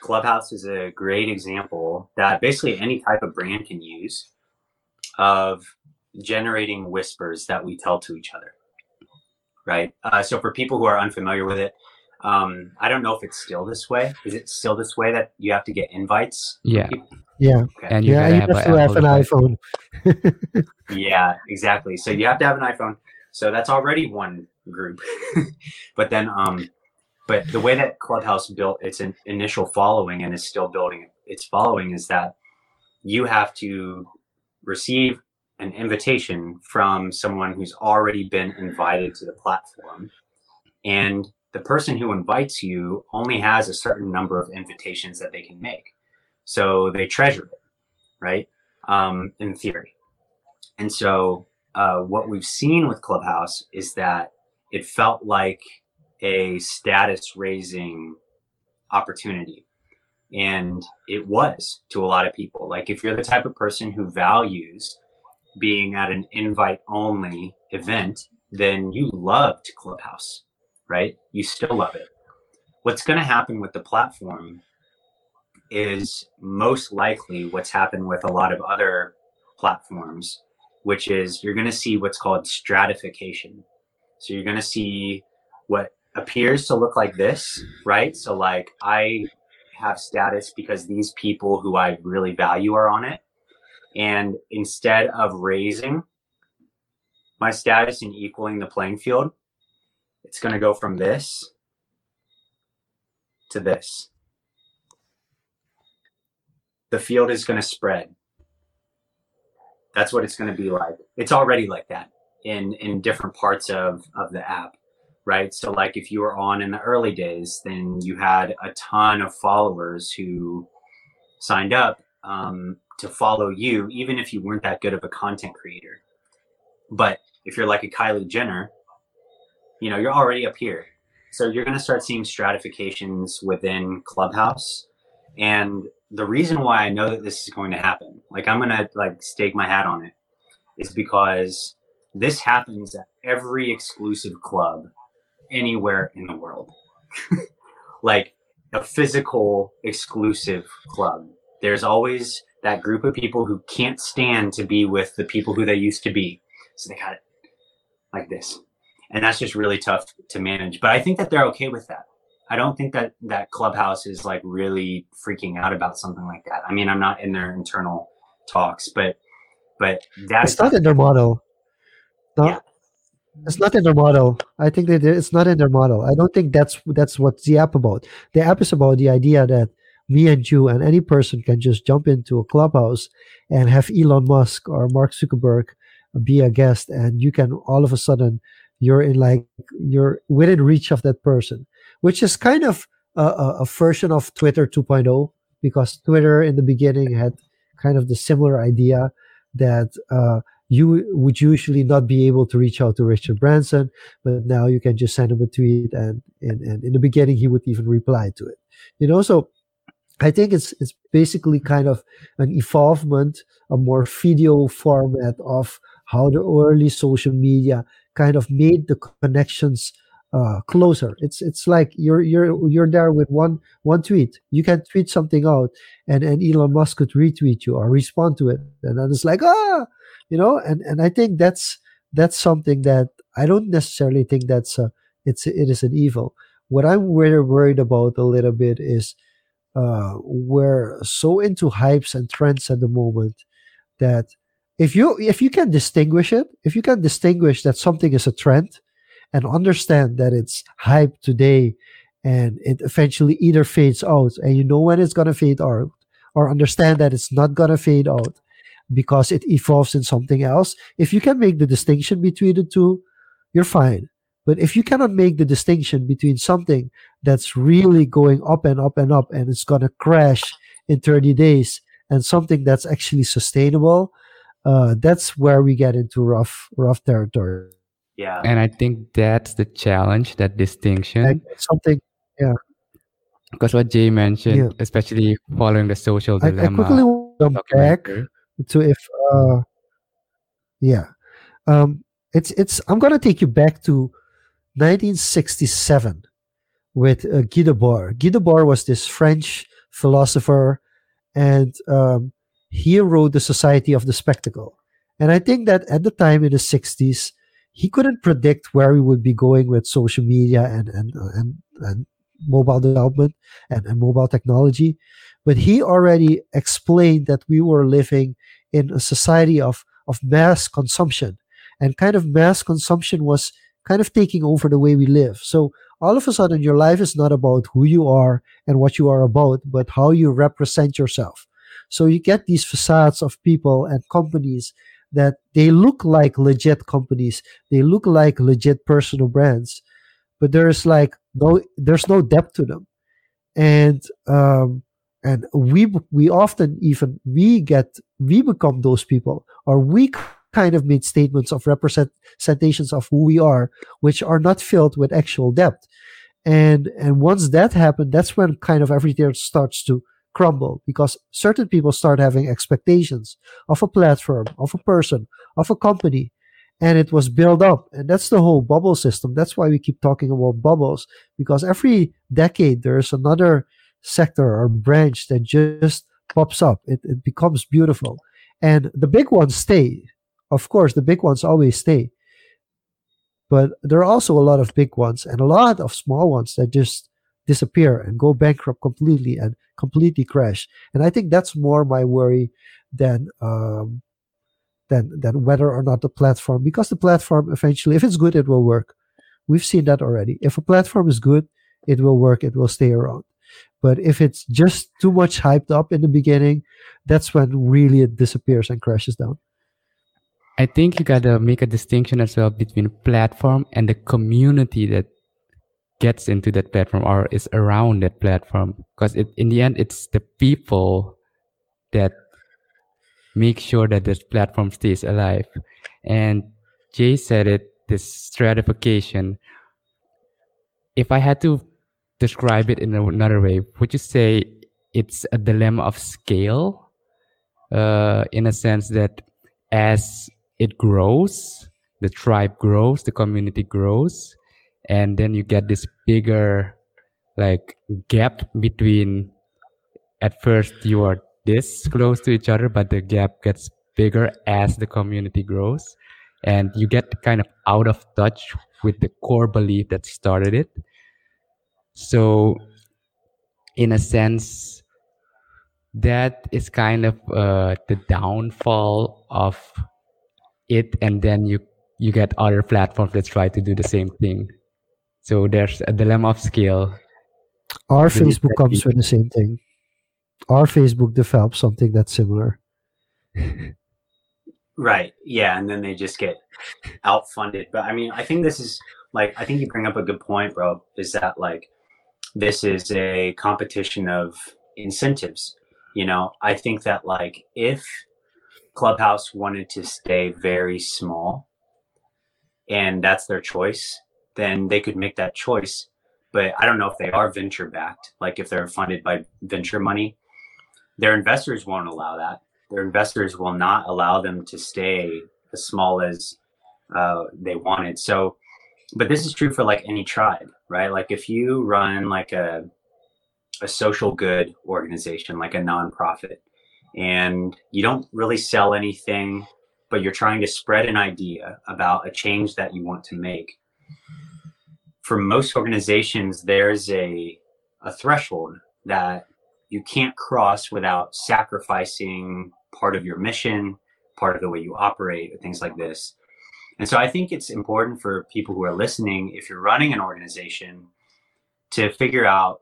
Clubhouse is a great example that basically any type of brand can use of generating whispers that we tell to each other. Right. Uh, so for people who are unfamiliar with it, um, I don't know if it's still this way. Is it still this way that you have to get invites? Yeah. Yeah. Okay. And you yeah, gotta you have, have to have an iPhone. Yeah, exactly. So you have to have an iPhone. So that's already one group. but then, um, but the way that Clubhouse built its in, initial following and is still building its following is that you have to receive an invitation from someone who's already been invited to the platform. And the person who invites you only has a certain number of invitations that they can make. So they treasure it, right? Um, in theory. And so, uh, what we've seen with Clubhouse is that it felt like a status raising opportunity. And it was to a lot of people. Like, if you're the type of person who values being at an invite only event, then you loved Clubhouse, right? You still love it. What's going to happen with the platform is most likely what's happened with a lot of other platforms which is you're going to see what's called stratification. So you're going to see what appears to look like this, right? So, like, I have status because these people who I really value are on it. And instead of raising my status and equaling the playing field, it's going to go from this to this. The field is going to spread. That's what it's going to be like. It's already like that in in different parts of of the app right? So like if you were on in the early days then you had a ton of followers who signed up um, to follow you even if you weren't that good of a content creator. But if you're like a kylie jenner you know you're already up here so you're going to start seeing stratifications within clubhouse and the reason why I know that this is going to happen, like I'm gonna like stake my hat on it, is because this happens at every exclusive club anywhere in the world. like a physical exclusive club. There's always that group of people who can't stand to be with the people who they used to be. So they got it like this. And that's just really tough to manage. But I think that they're okay with that. I don't think that that Clubhouse is like really freaking out about something like that. I mean, I'm not in their internal talks, but but that's It's not in their model. No, Yeah. it's not in their model. I think that it's not in their model. I don't think that's that's what the app about. The app is about the idea that me and you and any person can just jump into a clubhouse and have Elon Musk or Mark Zuckerberg be a guest, and you can all of a sudden you're in like you're within reach of that person, which is kind of a, a, version of Twitter 2.0 because Twitter in the beginning had kind of the similar idea that uh, you would usually not be able to reach out to Richard Branson, but now you can just send him a tweet, and and, and in the beginning he would even reply to it. You know, so I think it's it's basically kind of an evolvement, a more video format of how the early social media kind of made the connections uh, closer. It's it's like you're you're you're there with one one tweet. You can tweet something out, and and Elon Musk could retweet you or respond to it, and then it's like ah, you know. And and I think that's that's something that I don't necessarily think that's a it's it is an evil. What I'm really worried about a little bit is uh, we're so into hypes and trends at the moment that if you if you can distinguish it, if you can distinguish that something is a trend and understand that it's hype today and it eventually either fades out and you know when it's going to fade out or understand that it's not going to fade out because it evolves in something else if you can make the distinction between the two you're fine. But if you cannot make the distinction between something that's really going up and up and up and it's going to crash in 30 days and something that's actually sustainable uh, that's where we get into rough rough territory yeah. And I think that's the challenge, that distinction. like something yeah Because what Jay mentioned, Yeah. especially following the social I, I quickly jump back to if uh yeah um it's it's i'm gonna take you back to 1967 with uh, Guy Debord. Guy Debord was this French philosopher, and um, he wrote The Society of the Spectacle. And I think that at the time in the 60s, he couldn't predict where we would be going with social media and, and, and, and mobile development and, and mobile technology. But he already explained that we were living in a society of, of mass consumption. And kind of mass consumption was kind of taking over the way we live. So all of a sudden, your life is not about who you are and what you are about, but how you represent yourself. So you get these facades of people and companies that they look like legit companies. They look like legit personal brands, but there's like no, there's no depth to them. And, um, and we, we often even, we get, we become those people or we kind of made statements of representations of who we are, which are not filled with actual depth. And, and once that happened, that's when kind of everything starts to crumble because certain people start having expectations of a platform, of a person, of a company, and it was built up. And that's the whole bubble system. That's why we keep talking about bubbles because every decade there's another sector or branch that just pops up. It, it becomes beautiful. And the big ones stay. Of course, the big ones always stay. But there are also a lot of big ones and a lot of small ones that just disappear and go bankrupt completely and completely crash. And I think that's more my worry than um, than than whether or not the platform because the platform eventually, if it's good, it will work. We've seen that already. If a platform is good, it will work. It will stay around. But if it's just too much hyped up in the beginning, that's when really it disappears and crashes down. I think you gotta make a distinction as well between platform and the community that gets into that platform or is around that platform. Because it, in the end it's the people that make sure that this platform stays alive. And jay said it this stratification. If i had to describe it in another way would you say it's a dilemma of scale? Uh, in a sense that as it grows the tribe grows the community grows and then you get this bigger like gap between at first you are this close to each other but the gap gets bigger as the community grows and you get kind of out of touch with the core belief that started it. So in a sense that is kind of uh, the downfall of it and then you you get other platforms that try to do the same thing so there's a dilemma of scale. Our Facebook comes with the same thing. Our Facebook develops something that's similar. right. Yeah. And then they just get outfunded. But I mean, I think this is like, I think you bring up a good point, bro, is that like, this is a competition of incentives. You know, I think that like if Clubhouse wanted to stay very small and that's their choice, then they could make that choice. But I don't know if they are venture backed, like if they're funded by venture money. Their investors won't allow that. Their investors will not allow them to stay as small as uh, they wanted. So, but this is true for like any tribe, right? Like if you run like a a social good organization, like a nonprofit, and you don't really sell anything, but you're trying to spread an idea about a change that you want to make for most organizations, there's a, a threshold that you can't cross without sacrificing part of your mission, part of the way you operate, things like this. And so I think it's important for people who are listening, if you're running an organization, to figure out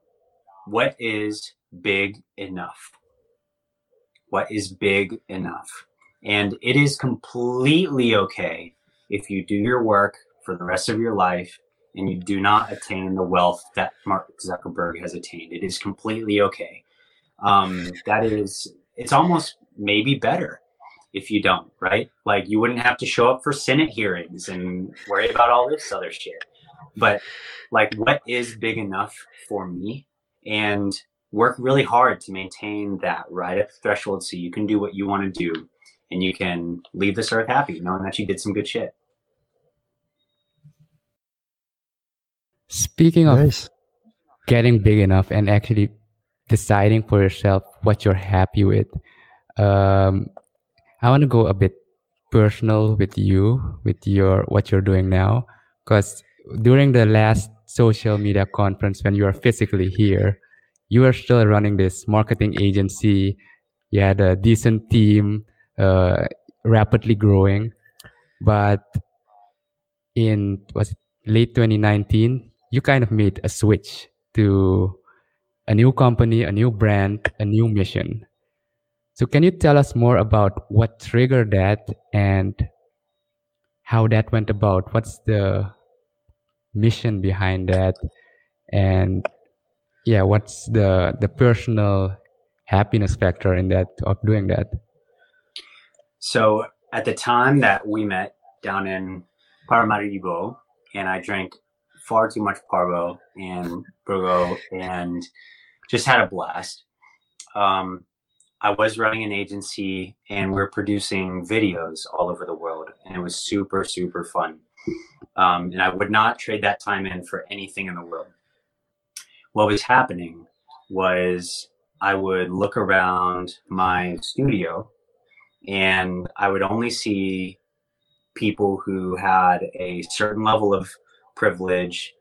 what is big enough. What is big enough? And it is completely okay if you do your work for the rest of your life and you do not attain the wealth that Mark Zuckerberg has attained. It is completely okay. Um, that is, it's almost maybe better if you don't, right? Like you wouldn't have to show up for Senate hearings and worry about all this other shit. But like, what is big enough for me? And work really hard to maintain that right at the threshold so you can do what you want to do and you can leave this earth happy knowing that you did some good shit. Speaking of Nice. getting big enough and actually deciding for yourself what you're happy with. Um, I want to go a bit personal with you, with your what you're doing now, because during the last social media conference when you are physically here, you are still running this marketing agency. You had a decent team, uh, rapidly growing, but in was it late 2019, you kind of made a switch to a new company, a new brand, a new mission. So can you tell us more about what triggered that and how that went about? What's the mission behind that? And yeah, what's the the personal happiness factor in that of doing that? So at the time that we met down in Paramaribo, and I drank far too much Parbo and Borgoe and just had a blast. Um, I was running an agency and we are producing videos all over the world, and it was super, super fun. Um, and I would not trade that time in for anything in the world. What was happening was I would look around my studio and I would only see people who had a certain level of privilege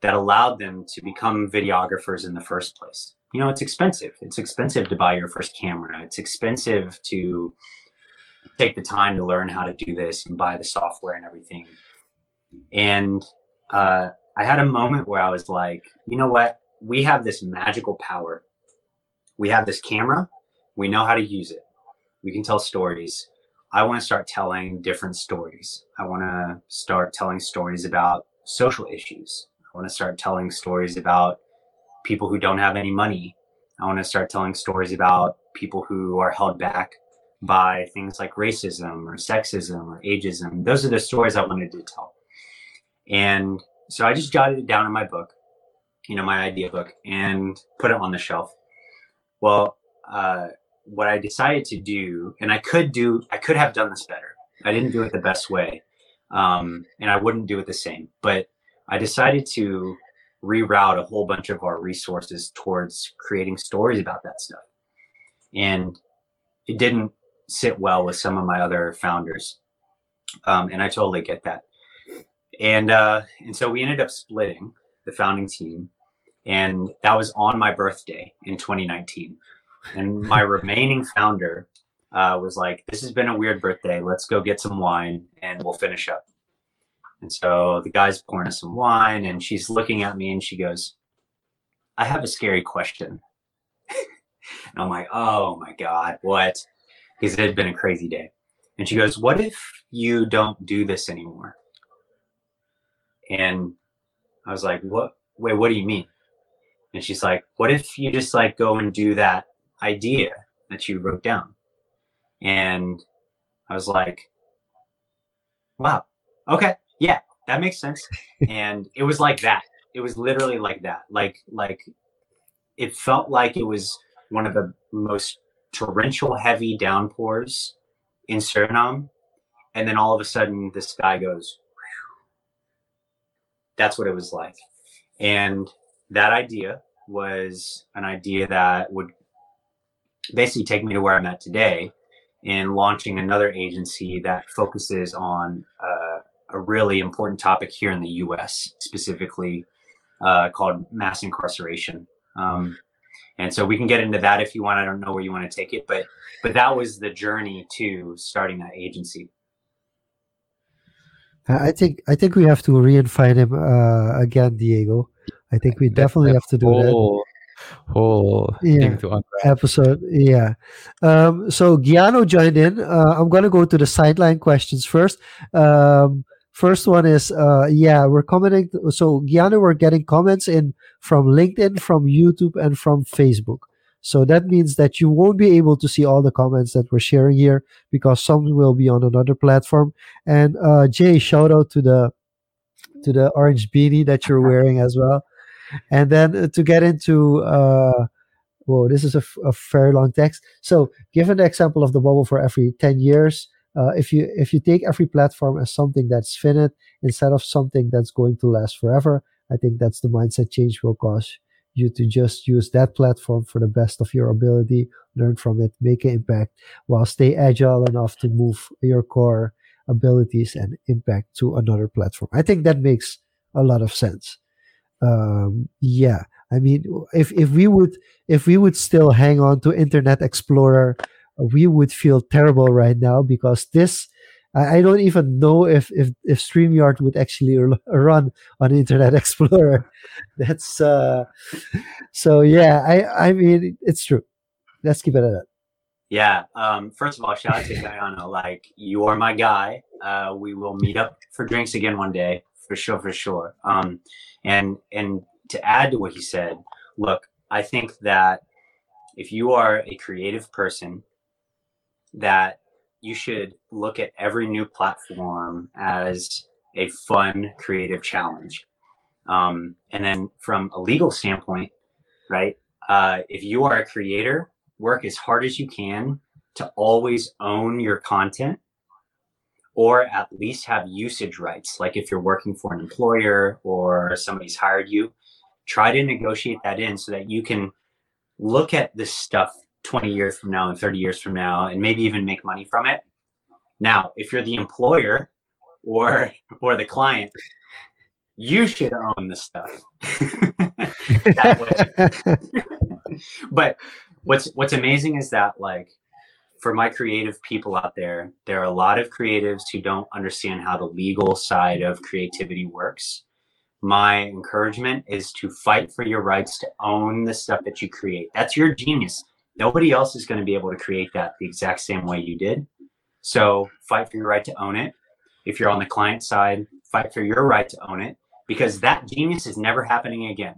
that allowed them to become videographers in the first place. You know, it's expensive. It's expensive to buy your first camera. It's expensive to take the time to learn how to do this and buy the software and everything. And uh, I had a moment where I was like, you know what? We have this magical power. We have this camera. We know how to use it. We can tell stories. I want to start telling different stories. I want to start telling stories about social issues. I want to start telling stories about people who don't have any money. I want to start telling stories about people who are held back by things like racism or sexism or ageism. Those are the stories I wanted to tell. And so I just jotted it down in my book, you know, my idea book, and put it on the shelf. Well, uh, what I decided to do, and I could do, I could have done this better. I didn't do it the best way, um, and I wouldn't do it the same. But I decided to reroute a whole bunch of our resources towards creating stories about that stuff, and it didn't sit well with some of my other founders, um, and I totally get that. And uh, and so we ended up splitting the founding team, and that was on my birthday in 2019 and my remaining founder uh, was like, "This has been a weird birthday. Let's go get some wine and we'll finish up." And so the guy's pouring us some wine, and she's looking at me and she goes, "I have a scary question." and I'm like, "Oh my god, what?" Because it had been a crazy day. And she goes, "What if you don't do this anymore?" And I was like, "What? Wait, what do you mean?" And she's like, "What if you just like go and do that idea that you wrote down. And I was like, wow, okay, yeah, that makes sense. and it was like that. It was literally like that. Like, like it felt like it was one of the most torrential heavy downpours in Suriname. And then all of a sudden the sky goes, that's what it was like. And that idea was an idea that would basically take me to where I'm at today in launching another agency that focuses on uh, a really important topic here in the US, specifically uh, called mass incarceration. Um, and so we can get into that if you want. I don't know where you want to take it, but but that was the journey to starting that agency. I think I think we have to reinvite him uh, again, Diego. I think we definitely have to do that whole yeah. thing to unwrap. episode. Yeah. Um, so Giano joined in. Uh, I'm gonna go to the sideline questions first. Um, first one is uh, yeah, we're commenting. So Giano, we're getting comments in from LinkedIn, from YouTube, and from Facebook. So that means that you won't be able to see all the comments that we're sharing here because some will be on another platform. And uh, Jay, shout out to the to the orange beanie that you're wearing as well and then uh, to get into uh, whoa, this is a, a very long text. So, given the example of the bubble for every ten years, uh, if you if you take every platform as something that's finite instead of something that's going to last forever, I think that's the mindset change will cause you to just use that platform for the best of your ability, learn from it, make an impact, while stay agile enough to move your core abilities and impact to another platform. I think that makes a lot of sense. Um, yeah, I mean, if if we would if we would still hang on to Internet Explorer, we would feel terrible right now because this I, I don't even know if if if Streamyard would actually run on Internet Explorer. That's uh, so yeah. I I mean it's true. Let's keep it at that. Yeah. Um, first of all, shout out to Guyana. Like you are my guy. Uh, we will meet up for drinks again one day for sure, for sure. Um, and and to add to what he said, look, I think that if you are a creative person, that you should look at every new platform as a fun, creative challenge. Um, and then from a legal standpoint, right? Uh, if you are a creator, work as hard as you can to always own your content or at least have usage rights. Like if you're working for an employer or somebody's hired you, try to negotiate that in so that you can look at this stuff 20 years from now and 30 years from now and maybe even make money from it now, if you're the employer or or the client, you should own the stuff. but what's what's amazing is that like for my creative people out there, there are a lot of creatives who don't understand how the legal side of creativity works. My encouragement is to fight for your rights to own the stuff that you create. That's your genius. Nobody else is going to be able to create that the exact same way you did. So fight for your right to own it. If you're on the client side, fight for your right to own it because that genius is never happening again.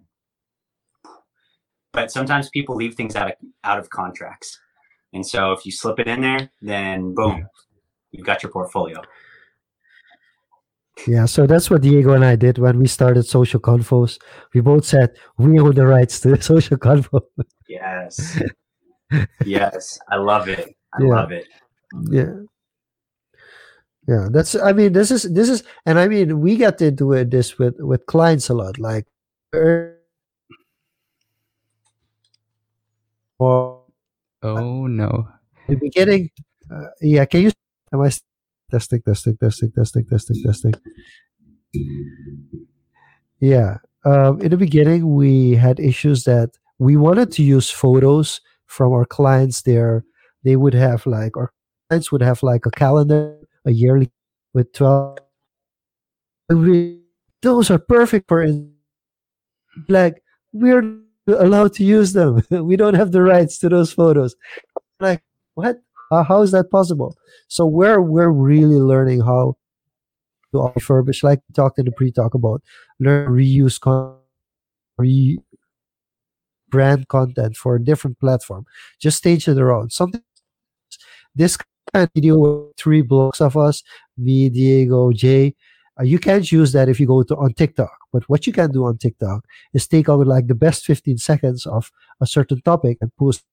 But sometimes people leave things out of out of contracts. And so if you slip it in there, then boom, you've got your portfolio. Yeah, so that's what Diego and I did when we started Social Confoes. We both said we own the rights to Social Convo. yes. yes. I love it. I yeah. love it. Yeah yeah that's i mean this is this is and i mean we get into it this with with clients a lot like er, or oh no. In the beginning uh, yeah can you am i testing testing testing testing testing testing yeah um, in the beginning we had issues that we wanted to use photos from our clients there. They would have like our clients would have like a calendar a yearly with 12 those are perfect for like we're allowed to use them. We don't have the rights to those photos. Like what? How is that possible? So we're we're really learning how to refurbish like we talked in the pre-talk about learn reuse content re brand content for a different platform. Just stage it around something this kind of video with three blocks of us, me, Diego, Jay. Uh, you can't use that if you go to on TikTok. But what you can do on TikTok is take out like the best 15 seconds of a certain topic and post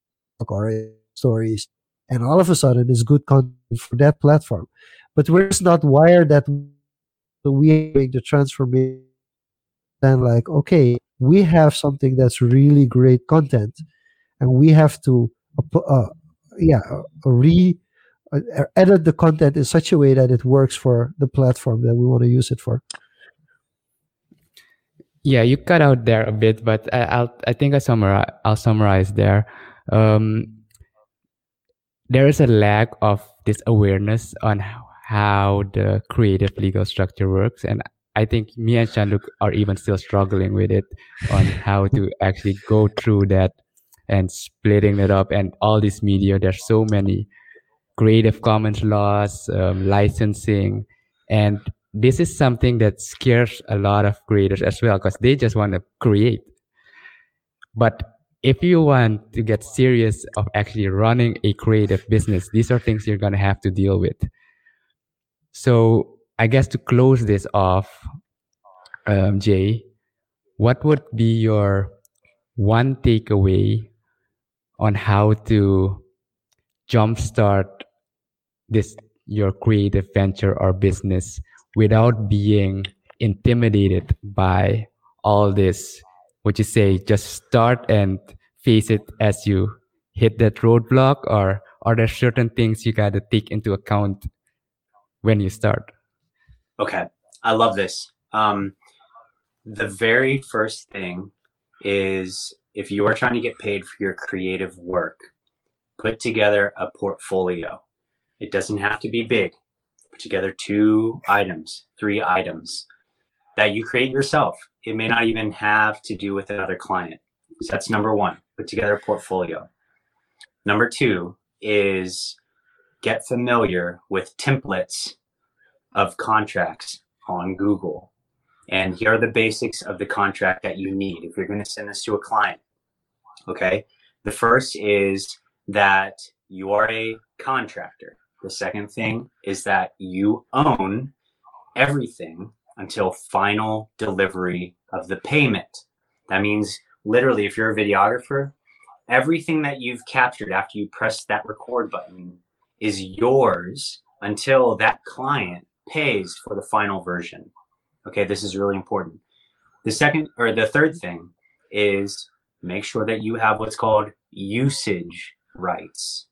or stories, and all of a sudden it's good content for that platform. But we're just not wired that we make the transformation. Then like, okay, we have something that's really great content, and we have to, uh, uh yeah, re uh, edit the content in such a way that it works for the platform that we want to use it for. Yeah, you cut out there a bit, but I, will I think I summarize. I'll summarize there. Um, there is a lack of this awareness on how, how the creative legal structure works, and I think me and Jean-Luc are even still struggling with it on how to actually go through that and splitting it up and all this media. There's so many Creative Commons laws, um, licensing, and this is something that scares a lot of creators as well because they just want to create. But if you want to get serious of actually running a creative business, these are things you're gonna have to deal with. So I guess to close this off, um, Jay, what would be your one takeaway on how to jumpstart this your creative venture or business without being intimidated by all this would you say just start and face it as you hit that roadblock or are there certain things you got to take into account when you start. Okay. I love this. Um, the very first thing is if you are trying to get paid for your creative work put together a portfolio it doesn't have to be big put together two items three items that you create yourself it may not even have to do with another client so that's number one put together a portfolio Number two is get familiar with templates of contracts on Google. And here are the basics of the contract that you need if you're going to send this to a client. Okay. The first is that you are a contractor. The second thing is that you own everything until final delivery of the payment. That means literally, if you're a videographer, everything that you've captured after you press that record button is yours until that client pays for the final version. Okay, this is really important. The second or the third thing is make sure that you have what's called usage rights.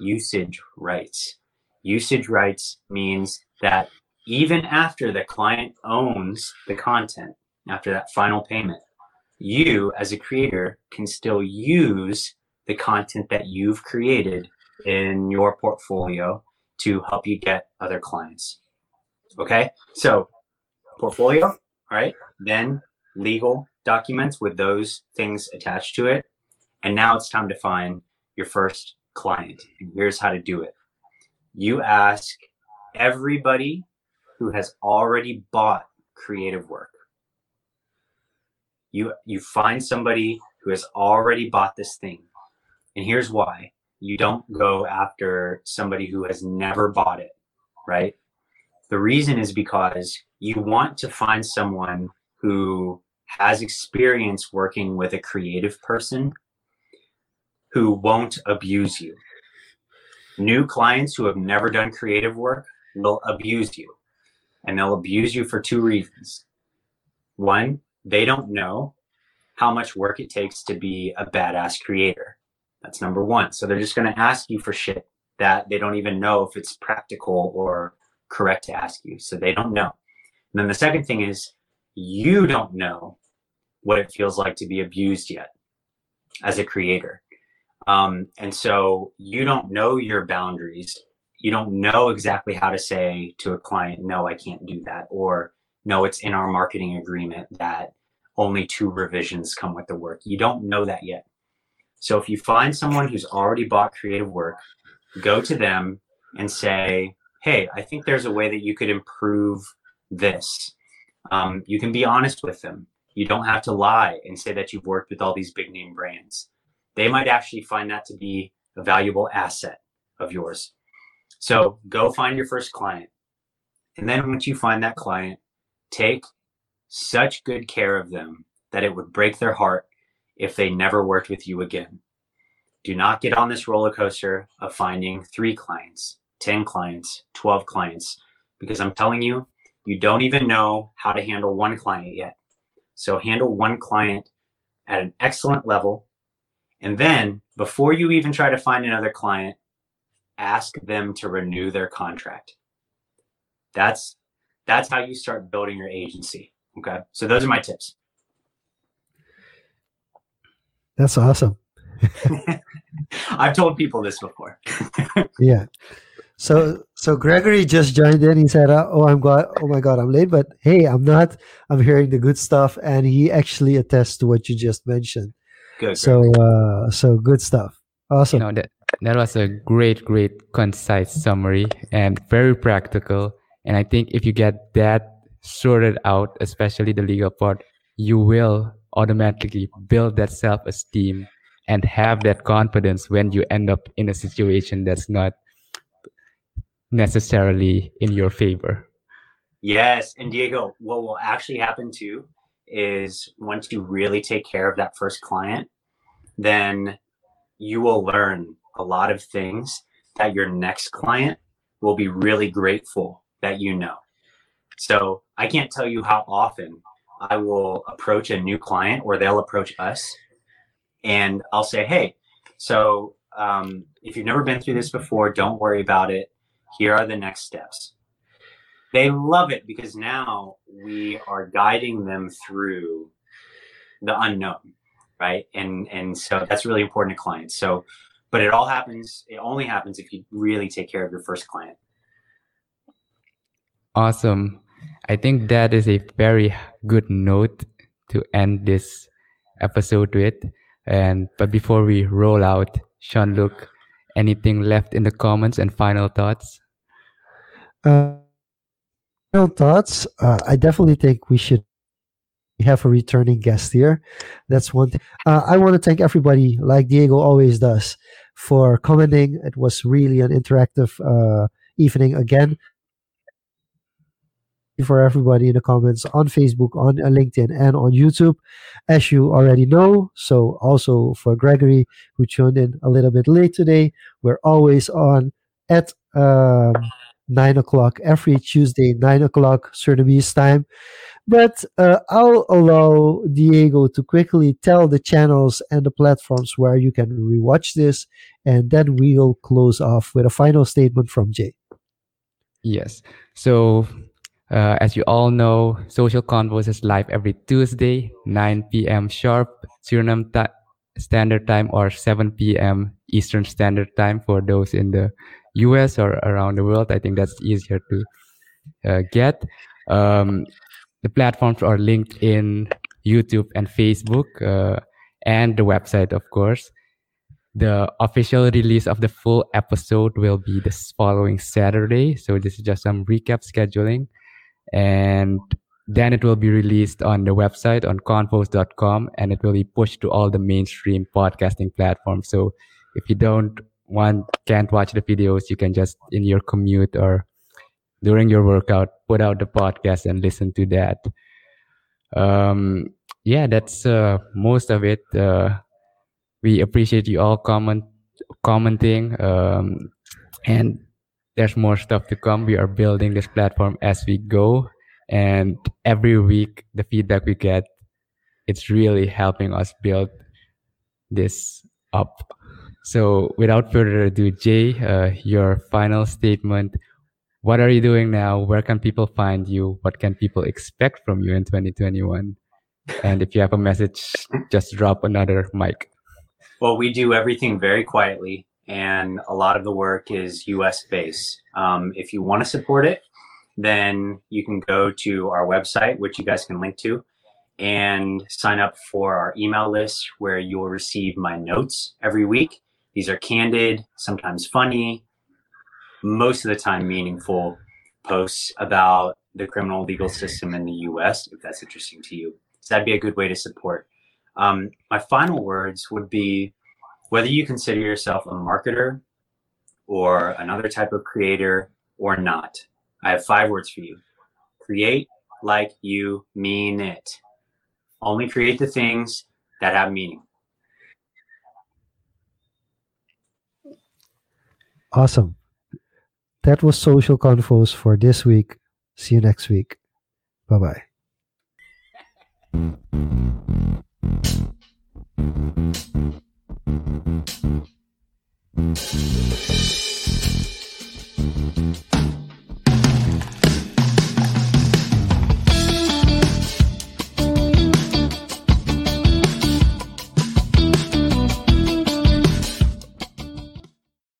Usage rights. Usage rights means that even after the client owns the content, after that final payment, you as a creator can still use the content that you've created in your portfolio to help you get other clients. Okay, so portfolio, right, then legal documents with those things attached to it. And now it's time to find your first client. And here's how to do it. You ask everybody who has already bought creative work. You you find somebody who has already bought this thing and here's why. You don't go after somebody who has never bought it right? The reason is because you want to find someone who has experience working with a creative person who won't abuse you new clients who have never done creative work will abuse you and they'll abuse you for two reasons one they don't know how much work it takes to be a badass creator. That's number one. So they're just going to ask you for shit that they don't even know if it's practical or correct to ask you. So they don't know. And then the second thing is you don't know what it feels like to be abused yet as a creator. Um, and so you don't know your boundaries. You don't know exactly how to say to a client, no, I can't do that. Or no, it's in our marketing agreement that only two revisions come with the work. You don't know that yet. So if you find someone who's already bought creative work, go to them and say, hey, I think there's a way that you could improve this. Um, you can be honest with them. You don't have to lie and say that you've worked with all these big name brands. They might actually find that to be a valuable asset of yours. So go find your first client. And then once you find that client, take such good care of them that it would break their heart if they never worked with you again. Do not get on this roller coaster of finding three clients, 10 clients, 12 clients, because I'm telling you, you don't even know how to handle one client yet. So handle one client at an excellent level. And then before you even try to find another client, ask them to renew their contract. That's that's how you start building your agency. Okay. So those are my tips. That's awesome. I've told people this before. yeah. So so Gregory just joined in. He said, uh, "Oh, I'm God. Oh my God, I'm late, but hey, I'm not. I'm hearing the good stuff." And he actually attests to what you just mentioned. Good. So uh, so good stuff. Awesome. You know, that that was a great, great, concise summary and very practical. And I think if you get that sorted out, especially the legal part, you will automatically build that self esteem and have that confidence when you end up in a situation that's not necessarily in your favor. Yes. And Diego, what will actually happen too is once you really take care of that first client, then you will learn a lot of things that your next client will be really grateful that you know. So I can't tell you how often I will approach a new client or they'll approach us and I'll say, hey, so um, if you've never been through this before, don't worry about it. Here are the next steps. They love it because now we are guiding them through the unknown, right? And and so that's really important to clients. So, but it all happens. It only happens if you really take care of your first client. Awesome. I think that is a very good note to end this episode with. And but before we roll out, Jean-Luc, anything left in the comments and final thoughts? Uh, final thoughts. Uh, I definitely think we should have a returning guest here. That's one thing. Uh, I want to thank everybody, like Diego always does, for commenting. It was really an interactive uh, evening again for everybody in the comments on Facebook, on LinkedIn, and on YouTube, as you already know. So, also for Gregory, who tuned in a little bit late today, we're always on at um, 9 o'clock every Tuesday, 9 o'clock Surinamese time. But uh, I'll allow Diego to quickly tell the channels and the platforms where you can rewatch this, and then we'll close off with a final statement from Jay. Yes. So uh, as you all know, Social Convos is live every Tuesday, 9 p.m. sharp, Suriname ta- Standard Time, or 7 p.m. Eastern Standard Time for those in the US or around the world. I think that's easier to uh, get. Um, the platforms are LinkedIn YouTube and Facebook, uh, and the website, of course. The official release of the full episode will be this following Saturday. So this is just some recap scheduling and then it will be released on the website on convos.com and it will be pushed to all the mainstream podcasting platforms so if you don't want can't watch the videos you can just in your commute or during your workout put out the podcast and listen to that um yeah that's uh, most of it uh, we appreciate you all comment commenting um and there's more stuff to come. We are building this platform as we go. And every week, the feedback we get, it's really helping us build this up. So without further ado, Jay, uh, your final statement. What are you doing now? Where can people find you? What can people expect from you in 2021? And if you have a message, just drop another mic. Well, we do everything very quietly and a lot of the work is US based. Um, if you want to support it, then you can go to our website, which you guys can link to, and sign up for our email list where you'll receive my notes every week. These are candid, sometimes funny, most of the time meaningful posts about the criminal legal system in the US, if that's interesting to you. So that'd be a good way to support. Um, my final words would be whether you consider yourself a marketer or another type of creator or not, I have five words for you. Create like you mean it. Only create the things that have meaning. Awesome. That was Social Convos for this week. See you next week. Bye bye.